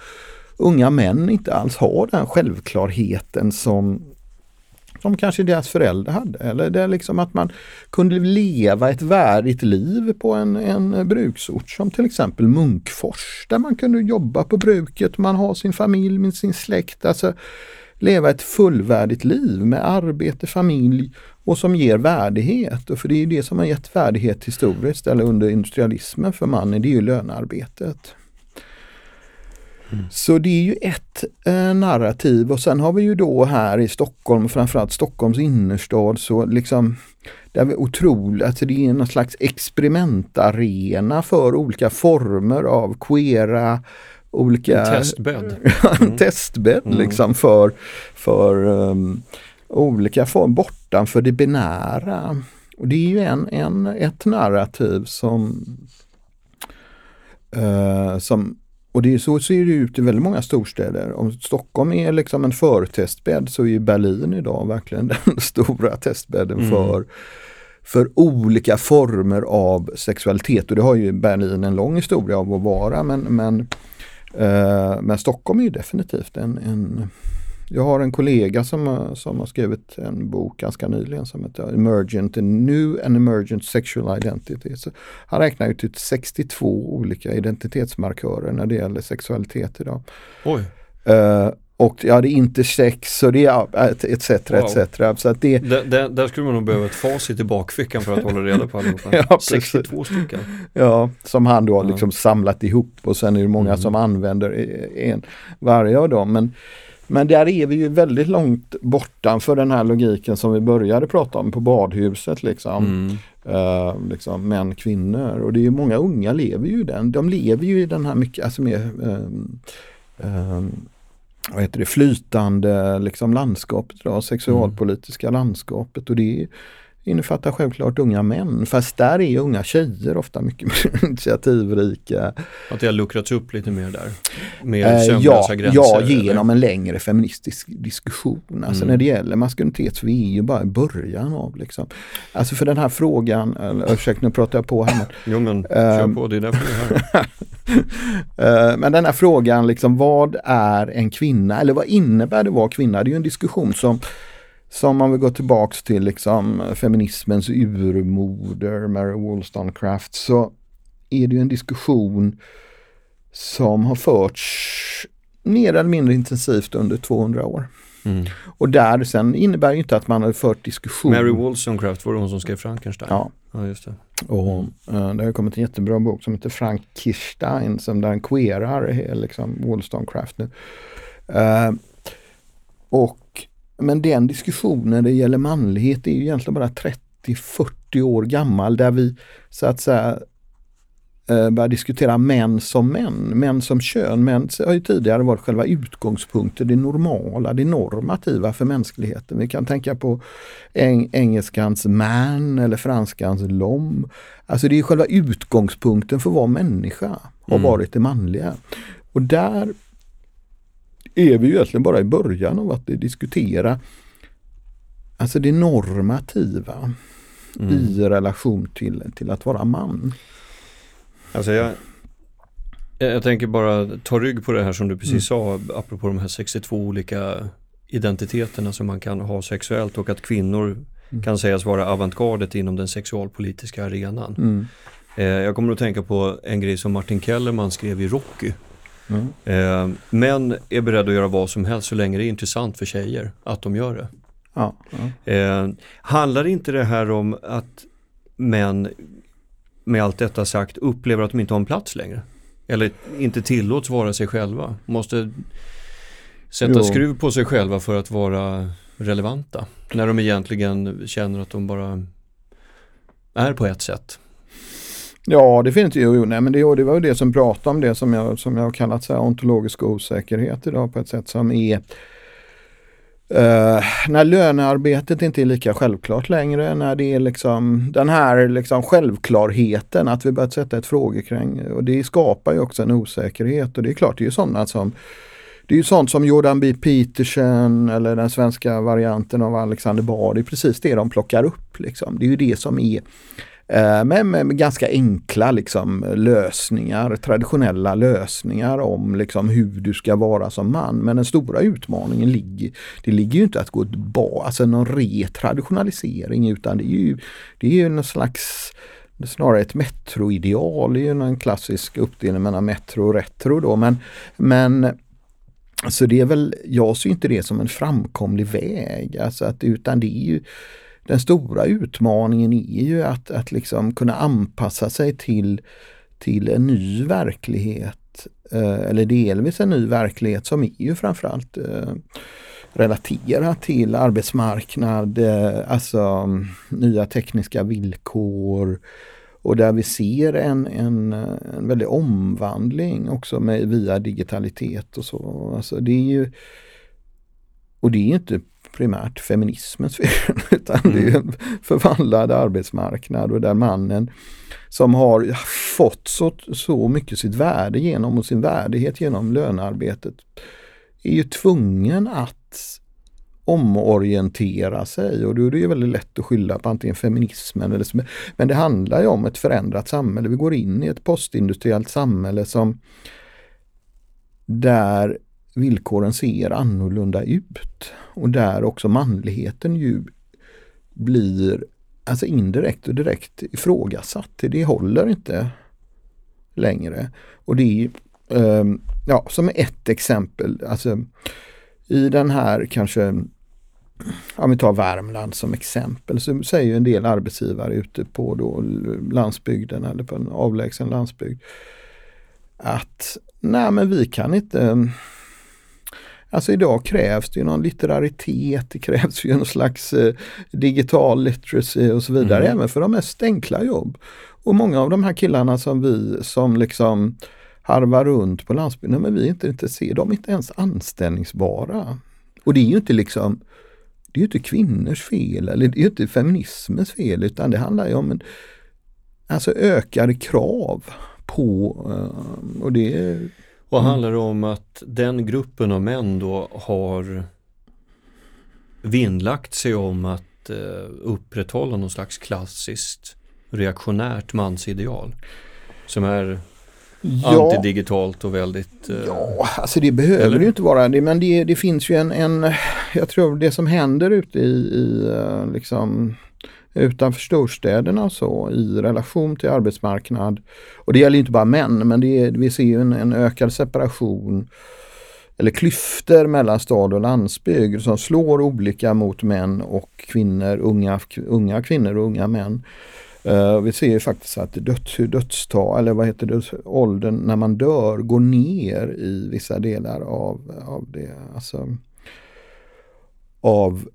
unga män inte alls har den självklarheten som som kanske deras föräldrar hade. Eller det är liksom att man kunde leva ett värdigt liv på en, en bruksort som till exempel Munkfors där man kunde jobba på bruket, man har sin familj med sin släkt. Alltså leva ett fullvärdigt liv med arbete, familj och som ger värdighet. Och för det är det som har gett värdighet historiskt eller under industrialismen för mannen, det är ju lönearbetet. Mm. Så det är ju ett eh, narrativ och sen har vi ju då här i Stockholm, framförallt Stockholms innerstad, så liksom det är otroligt, alltså det är någon slags experimentarena för olika former av queera olika... En testbädd. en testbädd mm. liksom för, för um, olika former bortanför det binära. Och det är ju en, en, ett narrativ som, uh, som och det så ser det ut i väldigt många storstäder. Om Stockholm är liksom en förtestbädd så är Berlin idag verkligen den stora testbädden mm. för för olika former av sexualitet och det har ju Berlin en lång historia av att vara men, men men Stockholm är ju definitivt en, en jag har en kollega som, som har skrivit en bok ganska nyligen som heter Emergent, New and Emergent Sexual Identity. Så han räknar ut till 62 olika identitetsmarkörer när det gäller sexualitet idag. Oj. Uh, och ja, det är intersex och det etc. Wow. etc. Så att det... Där, där, där, skulle man nog behöva ett facit i bakfickan för att hålla reda på allihopa. ja, 62 stycken. Ja, som han då har ja. liksom samlat ihop och sen är det många mm. som använder en, varje av dem. Men, men där är vi ju väldigt långt bortanför den här logiken som vi började prata om på badhuset. Liksom. Mm. Uh, liksom män, kvinnor och det är många unga lever ju i den. De lever ju i den här mycket, alltså mer um, um, vad heter det, flytande liksom, landskapet, då, sexualpolitiska mm. landskapet. Och det innefattar självklart unga män. Fast där är unga tjejer ofta mycket mer initiativrika. Att det har luckrats upp lite mer där? Mer eh, ja, gränser? Ja, genom eller? en längre feministisk diskussion. Alltså mm. när det gäller maskulinitet så är vi ju bara i början av liksom. Alltså för den här frågan, eller, ursäkta nu pratar jag på här. Men, jo men kör ehm, på, det är därför vi är här. Eh, men den här frågan, liksom, vad är en kvinna? Eller vad innebär det att vara kvinna? Det är ju en diskussion som som man vill gå tillbaks till liksom feminismens urmoder Mary Wollstonecraft så är det ju en diskussion som har förts mer eller mindre intensivt under 200 år. Mm. Och där sen innebär ju inte att man har fört diskussion. Mary Wollstonecraft var det hon som skrev Frankenstein? Ja. ja just det. Och uh, det har kommit en jättebra bok som heter Frankenstein som där han queerar liksom Wollstonecraft nu. Uh, och, men den diskussionen när det gäller manlighet är ju egentligen bara 30-40 år gammal där vi så att säga eh, börja diskutera män som män, män som kön. Män har ju tidigare varit själva utgångspunkten, det normala, det normativa för mänskligheten. Vi kan tänka på eng engelskans man eller franskans lom. Alltså det är själva utgångspunkten för att vara människa, har mm. varit det manliga. Och där är vi ju egentligen bara i början av att diskutera alltså det normativa mm. i relation till, till att vara man. Alltså jag, jag tänker bara ta rygg på det här som du precis mm. sa, apropå de här 62 olika identiteterna som man kan ha sexuellt och att kvinnor mm. kan sägas vara avantgardet inom den sexualpolitiska arenan. Mm. Eh, jag kommer att tänka på en grej som Martin Kellerman skrev i Rocky. Mm. Eh, män är beredda att göra vad som helst så länge det är intressant för tjejer att de gör det. Ja, ja. Eh, handlar inte det här om att män med allt detta sagt upplever att de inte har en plats längre. Eller inte tillåts vara sig själva. Måste sätta jo. skruv på sig själva för att vara relevanta. När de egentligen känner att de bara är på ett sätt. Ja, det finns ju. Nej, men det, det var ju det som pratade om det som jag, som jag har kallat så här, ontologisk osäkerhet idag på ett sätt som är Uh, när lönearbetet inte är lika självklart längre, när det är liksom den här liksom självklarheten att vi börjat sätta ett frågekring och det skapar ju också en osäkerhet och det är klart det är ju sådana som det är ju sånt som Jordan B. Peterson eller den svenska varianten av Alexander Bard, det är precis det de plockar upp. Liksom. Det är ju det som är Eh, men med, med, ganska enkla liksom, lösningar, traditionella lösningar om liksom, hur du ska vara som man. Men den stora utmaningen ligger, det ligger ju inte att gå tillbaka, alltså någon retraditionalisering utan det är ju, det är ju någon slags snarare ett metroideal, det är ju en klassisk uppdelning mellan metro och retro då. Men, men så det är väl, jag ser inte det som en framkomlig väg, alltså att, utan det är ju den stora utmaningen är ju att, att liksom kunna anpassa sig till, till en ny verklighet. Eh, eller delvis en ny verklighet som är ju framförallt eh, relaterat till arbetsmarknad, eh, alltså mm, nya tekniska villkor och där vi ser en, en, en väldig omvandling också med, via digitalitet och så. Alltså det är ju, och det är inte primärt feminismens fel utan mm. det är en förvandlad arbetsmarknad och där mannen som har fått så, så mycket sitt värde genom och sin värdighet genom lönearbetet är ju tvungen att omorientera sig och då är det ju väldigt lätt att skylla på antingen feminismen eller men det handlar ju om ett förändrat samhälle. Vi går in i ett postindustriellt samhälle som där villkoren ser annorlunda ut. Och där också manligheten ju blir alltså indirekt och direkt ifrågasatt. Det håller inte längre. Och det är eh, ja, som ett exempel, alltså i den här kanske, om vi tar Värmland som exempel, så säger en del arbetsgivare ute på då landsbygden eller på en avlägsen landsbygd att nej men vi kan inte Alltså idag krävs det ju någon litteraritet, det krävs ju någon slags eh, digital literacy och så vidare, mm. även för de mest enkla jobb. Och många av de här killarna som vi som liksom harvar runt på landsbygden, men vi är inte intresserade, de är inte ens anställningsbara. Och det är ju inte liksom det är inte kvinnors fel eller det är inte feminismens fel utan det handlar ju om en, alltså ökade krav på eh, och det och mm. handlar det om att den gruppen av män då har vinnlagt sig om att eh, upprätthålla någon slags klassiskt reaktionärt mansideal. Som är ja. antidigitalt och väldigt... Eh, ja, alltså det behöver eller? det ju inte vara. Det, men det, det finns ju en, en, jag tror det som händer ute i, i eh, liksom utanför storstäderna och så i relation till arbetsmarknad. Och det gäller inte bara män men det är, vi ser ju en, en ökad separation eller klyftor mellan stad och landsbygd som slår olika mot män och kvinnor, unga, unga kvinnor och unga män. Uh, vi ser ju faktiskt att döds, dödstal, eller vad heter det, åldern när man dör går ner i vissa delar av, av det. Alltså, av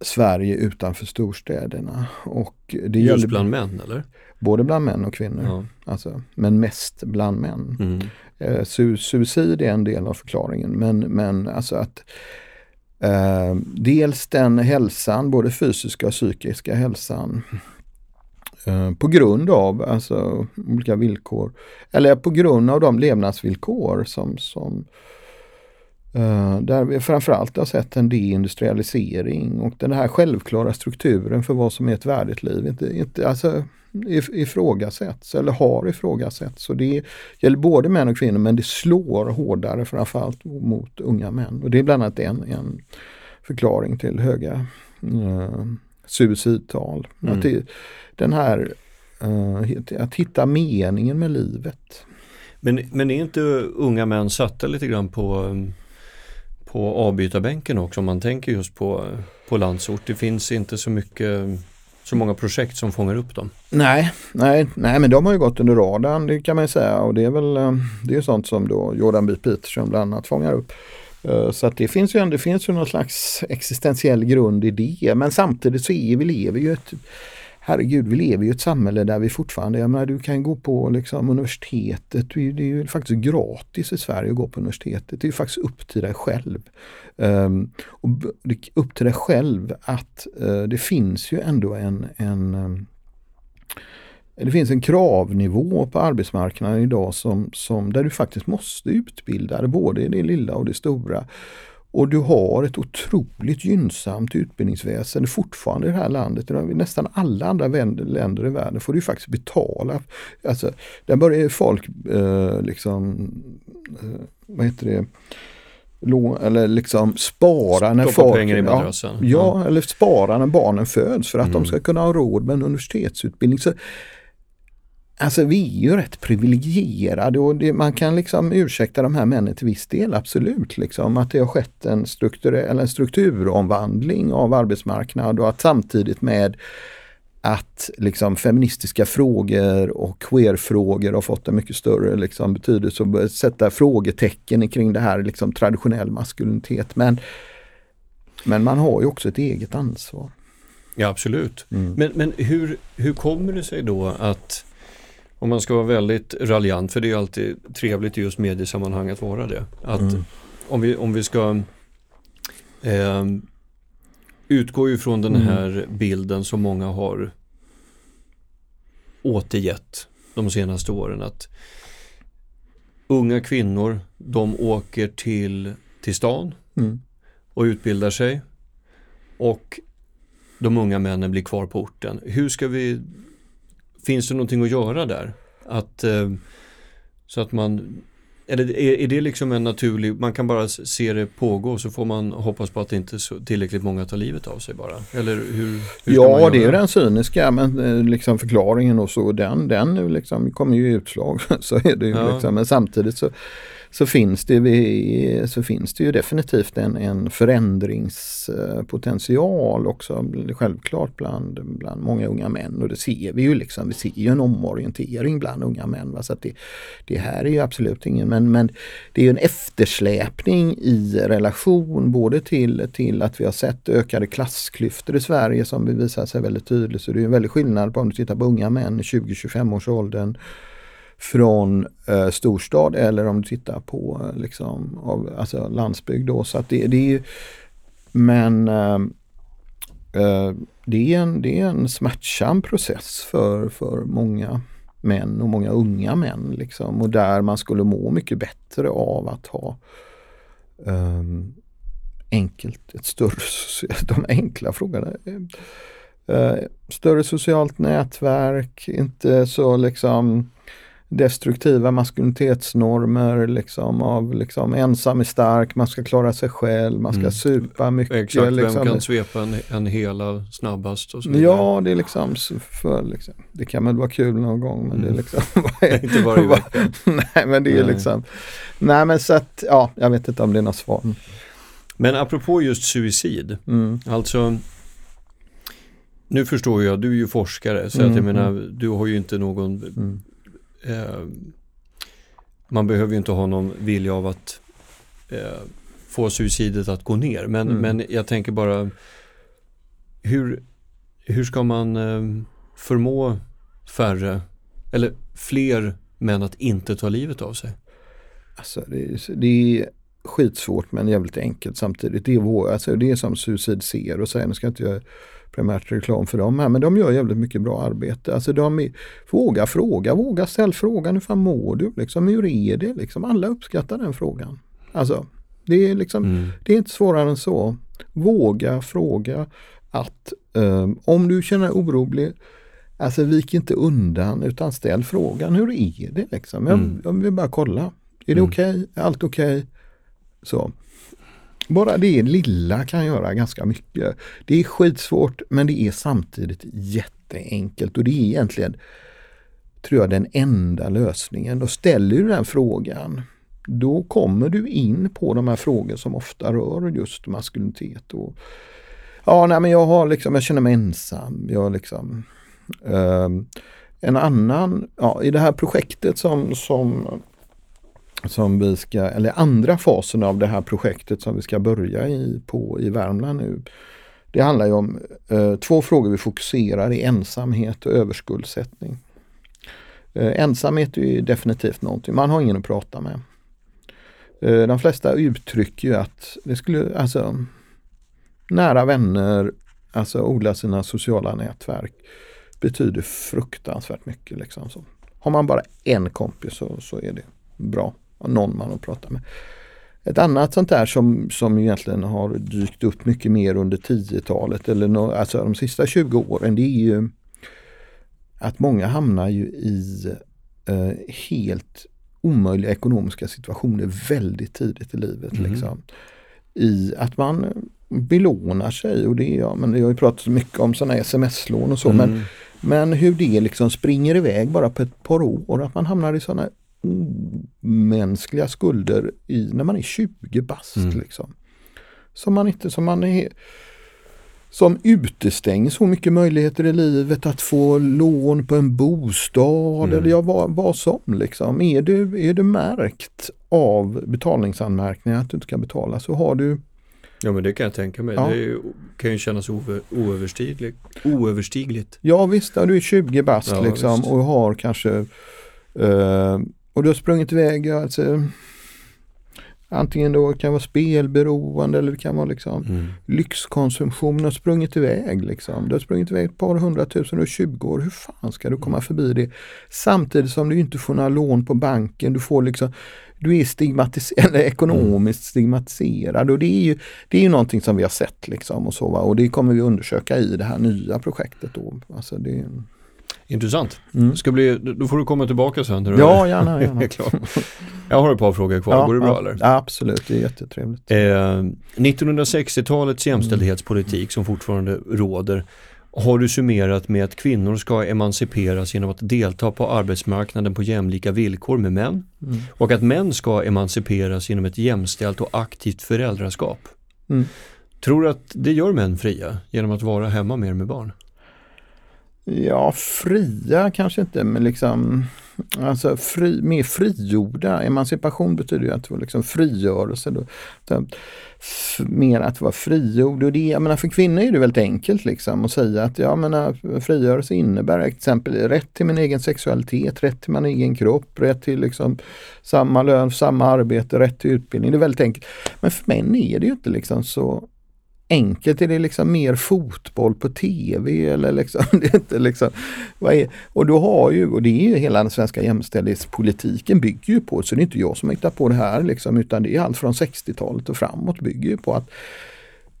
Sverige utanför storstäderna. Och det Just gäller, bland män eller? Både bland män och kvinnor. Ja. Alltså, men mest bland män. Mm. Eh, su suicid är en del av förklaringen men, men alltså att eh, dels den hälsan, både fysiska och psykiska hälsan eh, på grund av alltså, olika villkor eller på grund av de levnadsvillkor som, som Uh, där vi framförallt har sett en deindustrialisering och den här självklara strukturen för vad som är ett värdigt liv inte, inte alltså, ifrågasätts eller har ifrågasatts. Så det gäller både män och kvinnor men det slår hårdare framförallt mot unga män. Och det är bland annat en, en förklaring till höga uh, suicidtal. Mm. Att det, den här uh, att hitta meningen med livet. Men, men är inte unga män satta lite grann på på avbytarbänken också om man tänker just på, på landsort. Det finns inte så mycket så många projekt som fångar upp dem. Nej, nej, nej men de har ju gått under radarn det kan man säga och det är väl eh, det är sånt som då Jordan B. Peterson bland annat fångar upp. Eh, så att det finns ju, det finns ju någon slags existentiell grund i det men samtidigt så är vi lever ju ett herregud, vi lever i ett samhälle där vi fortfarande, jag menar, du kan gå på liksom universitetet, det är ju faktiskt gratis i Sverige att gå på universitetet. Det är ju faktiskt upp till dig själv. Um, och upp till dig själv att uh, det finns ju ändå en, en um, det finns en kravnivå på arbetsmarknaden idag som, som, där du faktiskt måste utbilda dig, både i det lilla och det stora. Och du har ett otroligt gynnsamt utbildningsväsende fortfarande i det här landet. I nästan alla andra länder i världen får du faktiskt betala. Alltså, där börjar folk eh, liksom, eh, vad heter det, lån, eller liksom spara när folk, pengar i madrassen. Ja, ja, eller spara när barnen föds för att mm. de ska kunna ha råd med en universitetsutbildning. Så Alltså vi är ju rätt privilegierade och det, man kan liksom ursäkta de här männen till viss del, absolut. Liksom, att det har skett en, strukturell, en strukturomvandling av arbetsmarknad och att samtidigt med att liksom feministiska frågor och queerfrågor har fått en mycket större liksom, betydelse och sätta frågetecken kring det här liksom, traditionell maskulinitet. Men, men man har ju också ett eget ansvar. Ja absolut. Mm. Men, men hur, hur kommer det sig då att om man ska vara väldigt raljant, för det är alltid trevligt i just mediesammanhang att vara det. Att mm. om, vi, om vi ska eh, utgå ifrån den mm. här mm. bilden som många har återgett de senaste åren att unga kvinnor de åker till, till stan mm. och utbildar sig och de unga männen blir kvar på orten. Hur ska vi Finns det någonting att göra där? Att, eh, så att man, eller är, är det liksom en naturlig, man kan bara se det pågå så får man hoppas på att det inte så tillräckligt många tar livet av sig bara? Eller hur? hur ja, det är den cyniska men eh, liksom förklaringen och så, den, den liksom kommer ju utslag. så är det ju ja. liksom, men samtidigt så så finns det, så finns det ju definitivt en, en förändringspotential också självklart bland, bland många unga män och det ser vi ju liksom. Vi ser ju en omorientering bland unga män. Va? Så att det, det här är ju absolut ingen, men, men det är ju en eftersläpning i relation både till, till att vi har sett ökade klassklyftor i Sverige som visar sig väldigt tydligt. Så det är en väldig skillnad på om du tittar på unga män i 20-25 års åldern från eh, storstad eller om du tittar på eh, liksom, av, alltså landsbygd. Då. Så att det, det är men eh, eh, det, är en, det är en smärtsam process för, för många män och många unga män. Liksom, och där man skulle må mycket bättre av att ha eh, enkelt, ett större, de enkla frågorna. Eh, större socialt nätverk, inte så liksom destruktiva maskulinitetsnormer liksom av liksom ensam är stark, man ska klara sig själv, man ska mm. supa mycket. Exakt, liksom. vem kan svepa en, en hela snabbast? Och så ja, det är liksom, för, liksom, det kan väl vara kul någon gång men mm. det är mm. liksom Inte varje vecka. nej men det är nej. liksom, nej men så att, ja, jag vet inte om det är något svar. Men apropå just suicid, mm. alltså nu förstår jag, du är ju forskare så mm, att jag menar, mm. du har ju inte någon mm. Eh, man behöver ju inte ha någon vilja av att eh, få suicidet att gå ner. Men, mm. men jag tänker bara, hur, hur ska man eh, förmå färre, eller fler män att inte ta livet av sig? Alltså det, är, det är skitsvårt men jävligt enkelt samtidigt. Det är, vår, alltså det är som Suicid ser och säger, nu ska inte jag primärt reklam för dem här, men de gör jävligt mycket bra arbete. Alltså de är, våga fråga, våga ställ frågan, hur fan mår du? Liksom, hur är det? Liksom, alla uppskattar den frågan. Alltså, det är, liksom, mm. det är inte svårare än så. Våga fråga att um, om du känner orolig, alltså vik inte undan utan ställ frågan, hur är det? Liksom? Jag, mm. jag vill bara kolla. Är det mm. okej? Okay? Allt okej? Okay? Så. Bara det lilla kan göra ganska mycket. Det är skitsvårt men det är samtidigt jätteenkelt och det är egentligen, tror jag, den enda lösningen. Och ställer du den frågan, då kommer du in på de här frågorna som ofta rör just maskulinitet. Och, ja, nej, men jag, har liksom, jag känner mig ensam. Jag liksom, eh, en annan, ja, i det här projektet som, som som vi ska, eller andra fasen av det här projektet som vi ska börja i, på i Värmland nu. Det handlar ju om eh, två frågor vi fokuserar i ensamhet och överskuldsättning. Eh, ensamhet är definitivt någonting, man har ingen att prata med. Eh, de flesta uttrycker ju att det skulle, alltså nära vänner, alltså odla sina sociala nätverk betyder fruktansvärt mycket. Liksom. Så har man bara en kompis så, så är det bra någon man att prata med. Ett annat sånt där som, som egentligen har dykt upp mycket mer under 10-talet eller no, alltså de sista 20 åren det är ju att många hamnar ju i eh, helt omöjliga ekonomiska situationer väldigt tidigt i livet. Mm. Liksom. I att man belånar sig och det är, ja, men jag har ju pratat mycket om sådana sms-lån och så mm. men, men hur det liksom springer iväg bara på ett par år. Att man hamnar i sådana omänskliga skulder i, när man är 20 bast. Mm. Liksom. Som man inte, som man är som utestänger så mycket möjligheter i livet att få lån på en bostad mm. eller ja, vad, vad som. Liksom. Är, du, är du märkt av betalningsanmärkningar att du inte kan betala så har du Ja men det kan jag tänka mig. Ja. Det kan ju kännas oöverstigligt. oöverstigligt. Ja visst, du är 20 bast ja, liksom och har kanske eh, och du har sprungit iväg, alltså, antingen då kan vara spelberoende eller det kan vara liksom mm. lyxkonsumtion har sprungit iväg. Liksom. Du har sprungit iväg ett par hundratusen och 20 år. Hur fan ska du komma förbi det? Samtidigt som du inte får några lån på banken. Du får liksom du är stigmatiserad, ekonomiskt stigmatiserad och det är ju det är ju någonting som vi har sett liksom och så va? och det kommer vi undersöka i det här nya projektet då. Alltså det, Intressant. Mm. Ska bli, då får du komma tillbaka sen. När ja, gärna. gärna. Jag har ett par frågor kvar, ja, går det bra ja, eller? Absolut, det är jättetrevligt. Eh, 1960-talets jämställdhetspolitik som fortfarande råder har du summerat med att kvinnor ska emanciperas genom att delta på arbetsmarknaden på jämlika villkor med män mm. och att män ska emanciperas genom ett jämställt och aktivt föräldraskap. Mm. Tror du att det gör män fria genom att vara hemma mer med barn? Ja, fria kanske inte, men liksom alltså fri, mer frigjorda. Emancipation betyder ju att det var liksom frigörelse. Då. Mer att vara frigjord. Och det, jag menar, för kvinnor är det väldigt enkelt liksom att säga att ja, menar, äh, frigörelse innebär till exempel rätt till min egen sexualitet, rätt till min egen kropp, rätt till liksom samma lön, samma arbete, rätt till utbildning. Det är väldigt enkelt. Men för män är det ju inte liksom så enkelt? Är det liksom mer fotboll på tv eller liksom, det är inte liksom, vad är, och då har ju, och det är ju hela den svenska jämställdhetspolitiken bygger ju på, så det är inte jag som hittar på det här liksom, utan det är allt från 60-talet och framåt bygger ju på att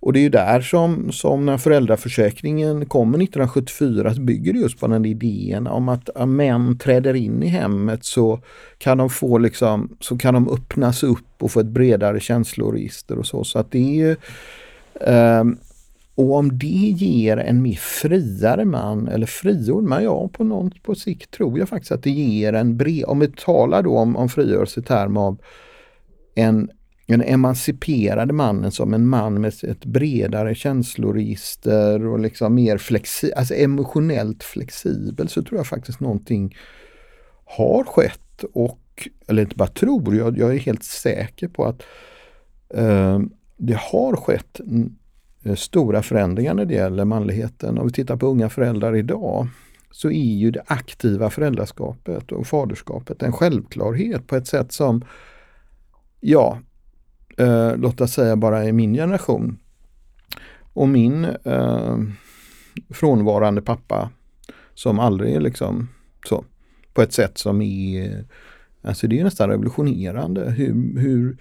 Och det är ju där som, som när föräldraförsäkringen kommer 1974 så bygger det just på den idén om att om män träder in i hemmet så kan de få liksom, så kan de öppnas upp och få ett bredare känsloregister och så. Så att det är ju, um, och om det ger en mer friare man eller frigjord man, ja på, någon, på sikt tror jag faktiskt att det ger en bred, om vi talar då om, om frigörelse i term av en den emanciperade mannen som en man med ett bredare känsloregister och liksom mer flexi alltså emotionellt flexibel så tror jag faktiskt någonting har skett och, eller inte bara tror, jag, jag är helt säker på att eh, det har skett eh, stora förändringar när det gäller manligheten. Om vi tittar på unga föräldrar idag så är ju det aktiva föräldraskapet och faderskapet en självklarhet på ett sätt som ja, eh, låt oss säga bara i min generation. Och min eh, frånvarande pappa som aldrig liksom så på ett sätt som är, alltså det är nästan revolutionerande hur, hur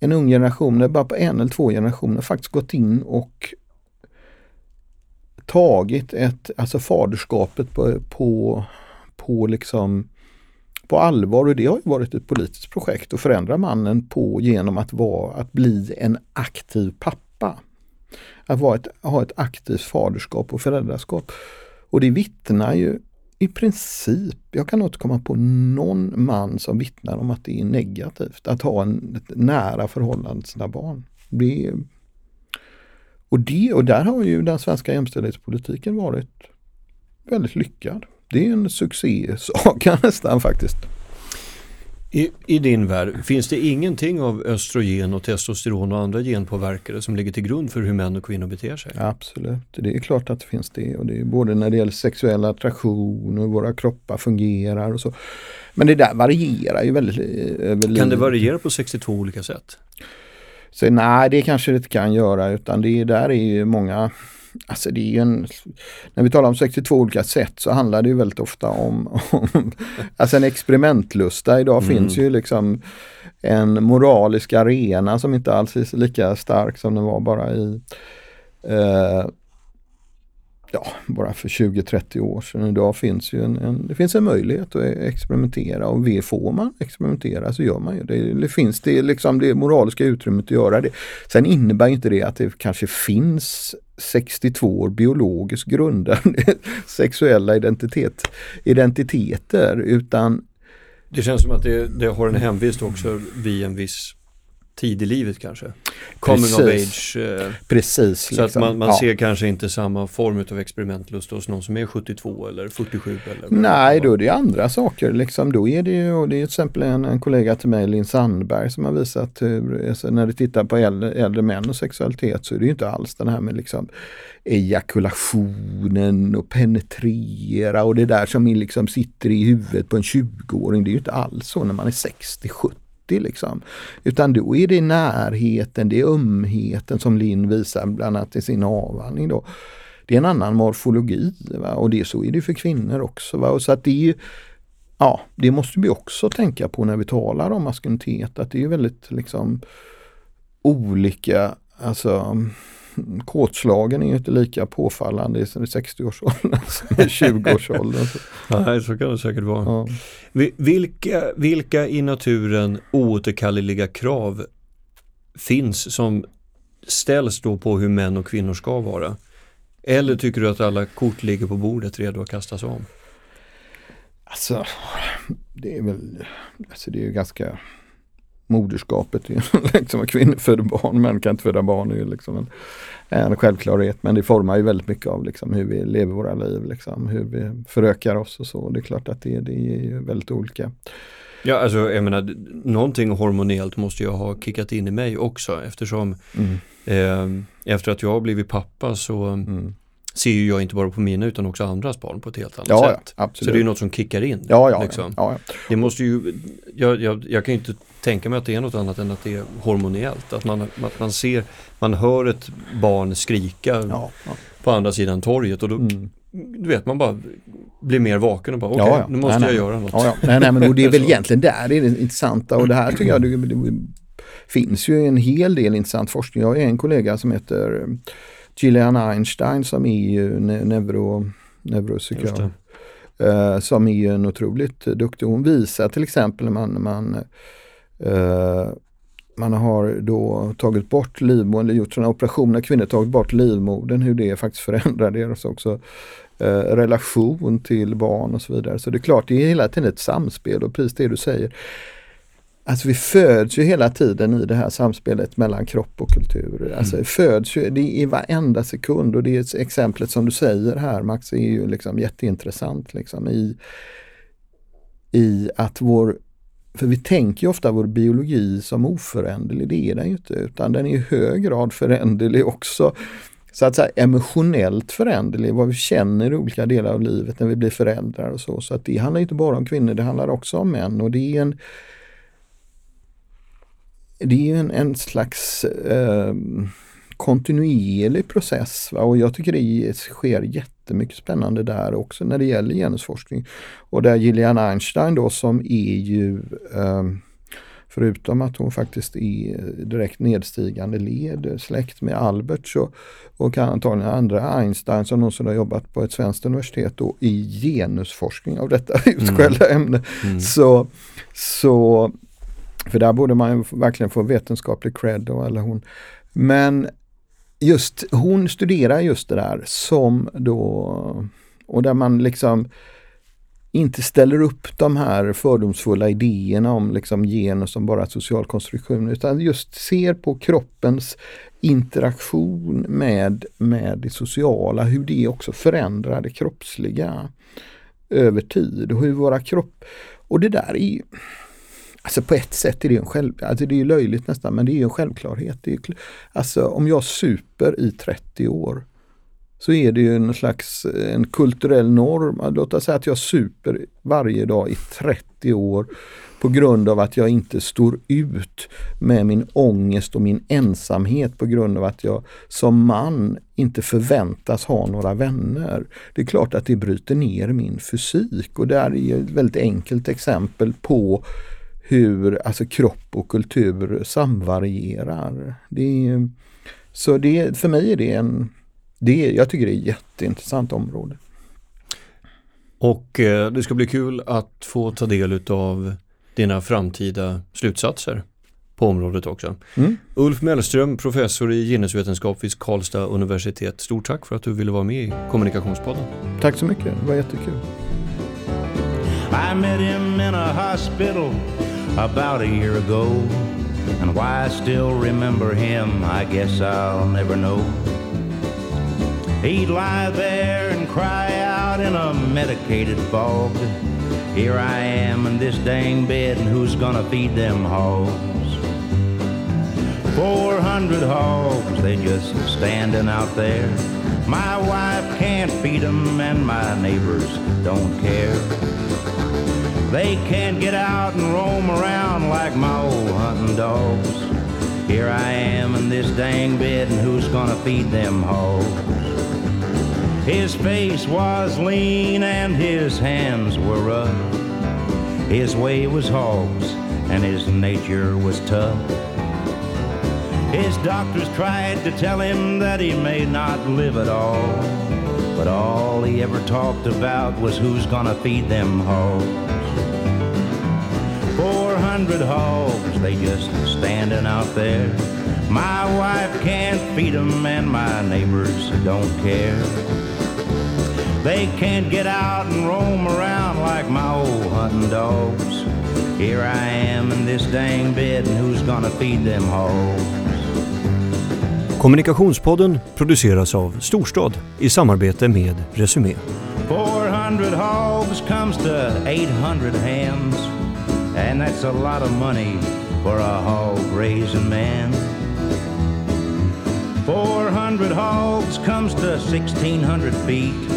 en ung generation, bara på en eller två generationer faktiskt gått in och tagit ett, alltså faderskapet på, på, på liksom på allvar och det har varit ett politiskt projekt att förändra mannen på genom att, vara, att bli en aktiv pappa. Att vara ett, ha ett aktivt faderskap och föräldraskap. Och det vittnar ju i princip, jag kan inte komma på någon man som vittnar om att det är negativt att ha en, ett nära förhållande till sina barn. Det, och, det, och där har ju den svenska jämställdhetspolitiken varit väldigt lyckad det är en succésaga nästan faktiskt. I, I, din värld, finns det ingenting av östrogen och testosteron och andra genpåverkare som ligger till grund för hur män och kvinnor beter sig? Absolut, det är klart att det finns det. Och det är både när det gäller sexuell attraktion och hur våra kroppar fungerar och så. Men det där varierar ju väldigt över Kan det variera på 62 olika sätt? Så, nej, det kanske det inte kan göra utan det där är ju många Alltså det är en, när vi talar om 62 olika sätt så handlar det ju väldigt ofta om, om alltså en experimentlusta. Idag mm. finns ju liksom en moralisk arena som inte alls är lika stark som den var bara i eh, ja, bara för 20-30 år sedan. Idag finns ju en, en, det finns en möjlighet att e- experimentera och får man experimentera så gör man ju det. Det finns det, liksom det moraliska utrymmet att göra det. Sen innebär inte det att det kanske finns 62 biologiskt grundade sexuella identitet, identiteter utan det känns som att det, det har en hemvist också vid en viss tid i livet kanske. Coming Precis. of age. Eh, Precis. Så liksom. att man, man ja. ser kanske inte samma form av experimentlust hos någon som är 72 eller 47 eller Nej, då är det andra saker. Liksom, då är det ju, och det är till exempel en, en kollega till mig, Linn Sandberg, som har visat hur, alltså, när du tittar på äldre, äldre män och sexualitet så är det ju inte alls den här med liksom ejakulationen och penetrera och det där som liksom sitter i huvudet på en 20-åring. Det är ju inte alls så när man är 60-70 liksom. Utan då är det närheten, det är ömheten som Linn visar bland annat i sin avhandling då. Det är en annan morfologi va? och det så är det för kvinnor också. Va? Och så att det är ju, ja, det måste vi också tänka på när vi talar om maskulinitet, att det är väldigt liksom olika, alltså kåtslagen är ju inte lika påfallande i 60-årsåldern som i 20-årsåldern. Nej, så kan det säkert vara. Ja. Vilka, vilka i naturen oåterkalleliga krav finns som ställs då på hur män och kvinnor ska vara? Eller tycker du att alla kort ligger på bordet redo att kastas om? Alltså, det är väl, alltså det är ju ganska moderskapet är liksom kvinnor föder barn, män kan inte föda barn. Det är liksom en, en självklarhet men det formar ju väldigt mycket av liksom hur vi lever våra liv, liksom, hur vi förökar oss och så. Det är klart att det, det är väldigt olika. Ja, alltså jag menar, någonting hormonellt måste jag ha kickat in i mig också eftersom mm. eh, efter att jag har blivit pappa så mm ser ju jag inte bara på mina utan också andras barn på ett helt annat ja, sätt. Ja, så det är ju något som kickar in. Ja, ja, liksom. ja, ja. Det måste ju, jag, jag, jag kan ju inte tänka mig att det är något annat än att det är hormonellt. Att man, att man ser, man hör ett barn skrika ja, på andra sidan torget och då mm. Du vet man bara blir mer vaken och bara okej, okay, nu måste nej, jag nej. göra något. Ja, ja. Nej, nej, men det är väl egentligen där det är det intressanta och det här tycker jag finns ju en hel del intressant forskning. Jag har en kollega som heter Gillian Einstein som är ju neuro, neuropsykiater. Uh, som är en otroligt duktig. Hon visar till exempel när man, man uh, man har då tagit bort livmodern, eller gjort sådana operationer, kvinnor tagit bort livmodern, hur det faktiskt förändrar deras också eh, relation till barn och så vidare. Så det är klart, det är hela tiden ett samspel och precis det du säger. Alltså vi föds ju hela tiden i det här samspelet mellan kropp och kultur. Mm. Alltså föds ju, det är i varenda sekund och det är exemplet som du säger här Max är ju liksom jätteintressant liksom i, i att vår för vi tänker ofta vår biologi som oföränderlig, det är den ju inte, utan den är i hög grad föränderlig också. Så att säga emotionellt föränderlig, vad vi känner i olika delar av livet när vi blir föräldrar och så. Så att det handlar inte bara om kvinnor, det handlar också om män och det är en det är en, en slags eh, kontinuerlig process va? och jag tycker det sker jättemycket spännande där också när det gäller genusforskning. Och där Gillian Einstein då som är ju eh, Förutom att hon faktiskt är direkt nedstigande led, släkt med Albert så, och antagligen andra Einstein som någonsin har jobbat på ett svenskt universitet då, i genusforskning av detta utskällda mm. ämne. Mm. Så, så, för där borde man verkligen få vetenskaplig cred. Då, eller hon. Men just hon studerar just det där som då och där man liksom inte ställer upp de här fördomsfulla idéerna om liksom gener som bara social konstruktion utan just ser på kroppens interaktion med, med det sociala, hur det också förändrar det kroppsliga över tid och hur våra kropp... Och det där är Alltså på ett sätt är det en själv, alltså det är löjligt nästan, men det är en självklarhet. Det är, alltså om jag super i 30 år så är det ju en slags eh, en kulturell norm. Låt oss säga att jag super varje dag i 30 år på grund av att jag inte står ut med min ångest och min ensamhet på grund av att jag som man inte förväntas ha några vänner. Det är klart att det bryter ner min fysik och det är ett väldigt enkelt exempel på hur alltså kropp och kultur samvarierar. Det är, så det, för mig är det en, det, jag tycker det är ett jätteintressant område. Och eh, det ska bli kul att få ta del av dina framtida slutsatser på området också. Mm. Ulf Mellström, professor i genusvetenskap vid Karlstad universitet. Stort tack för att du ville vara med i Kommunikationspodden. Tack så mycket, det var jättekul. I met him in a hospital about a year ago. And why I still remember him, I guess I'll never know. He'd lie there and cry out in a medicated fog. Here I am in this dang bed, and who's gonna feed them hogs? 400 hogs, they just standing out there. My wife can't feed them, and my neighbors don't care. They can't get out and roam around like my old hunting dogs. Here I am in this dang bed, and who's gonna feed them hogs? His face was lean and his hands were rough. His way was hogs, and his nature was tough. His doctors tried to tell him that he may not live at all. But all he ever talked about was who's gonna feed them hogs. 400 hogs, they just standing out there. My wife can't feed them and my neighbors don't care. They can't get out and roam around like my old hunting dogs. Here I am in this dang bed and who's gonna feed them hogs? Kommunikationspodden produceras av Storstad i samarbete med Resumé. 400 hogs comes to 800 hands. And that's a lot of money for a hog raising man. 400 hogs comes to 1,600 feet.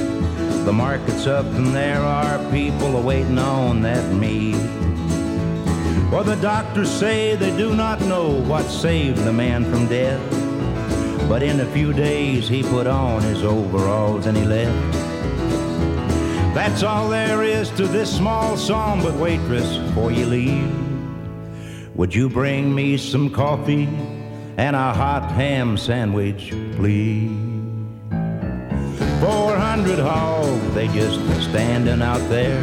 The market's up and there are people waiting on that meat. For the doctors say they do not know what saved the man from death. But in a few days he put on his overalls and he left. That's all there is to this small song, but waitress, before you leave, Would you bring me some coffee and a hot ham sandwich, please? 400 hogs, they just standing out there.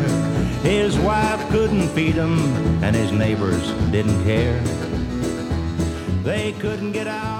His wife couldn't feed them, and his neighbors didn't care. They couldn't get out.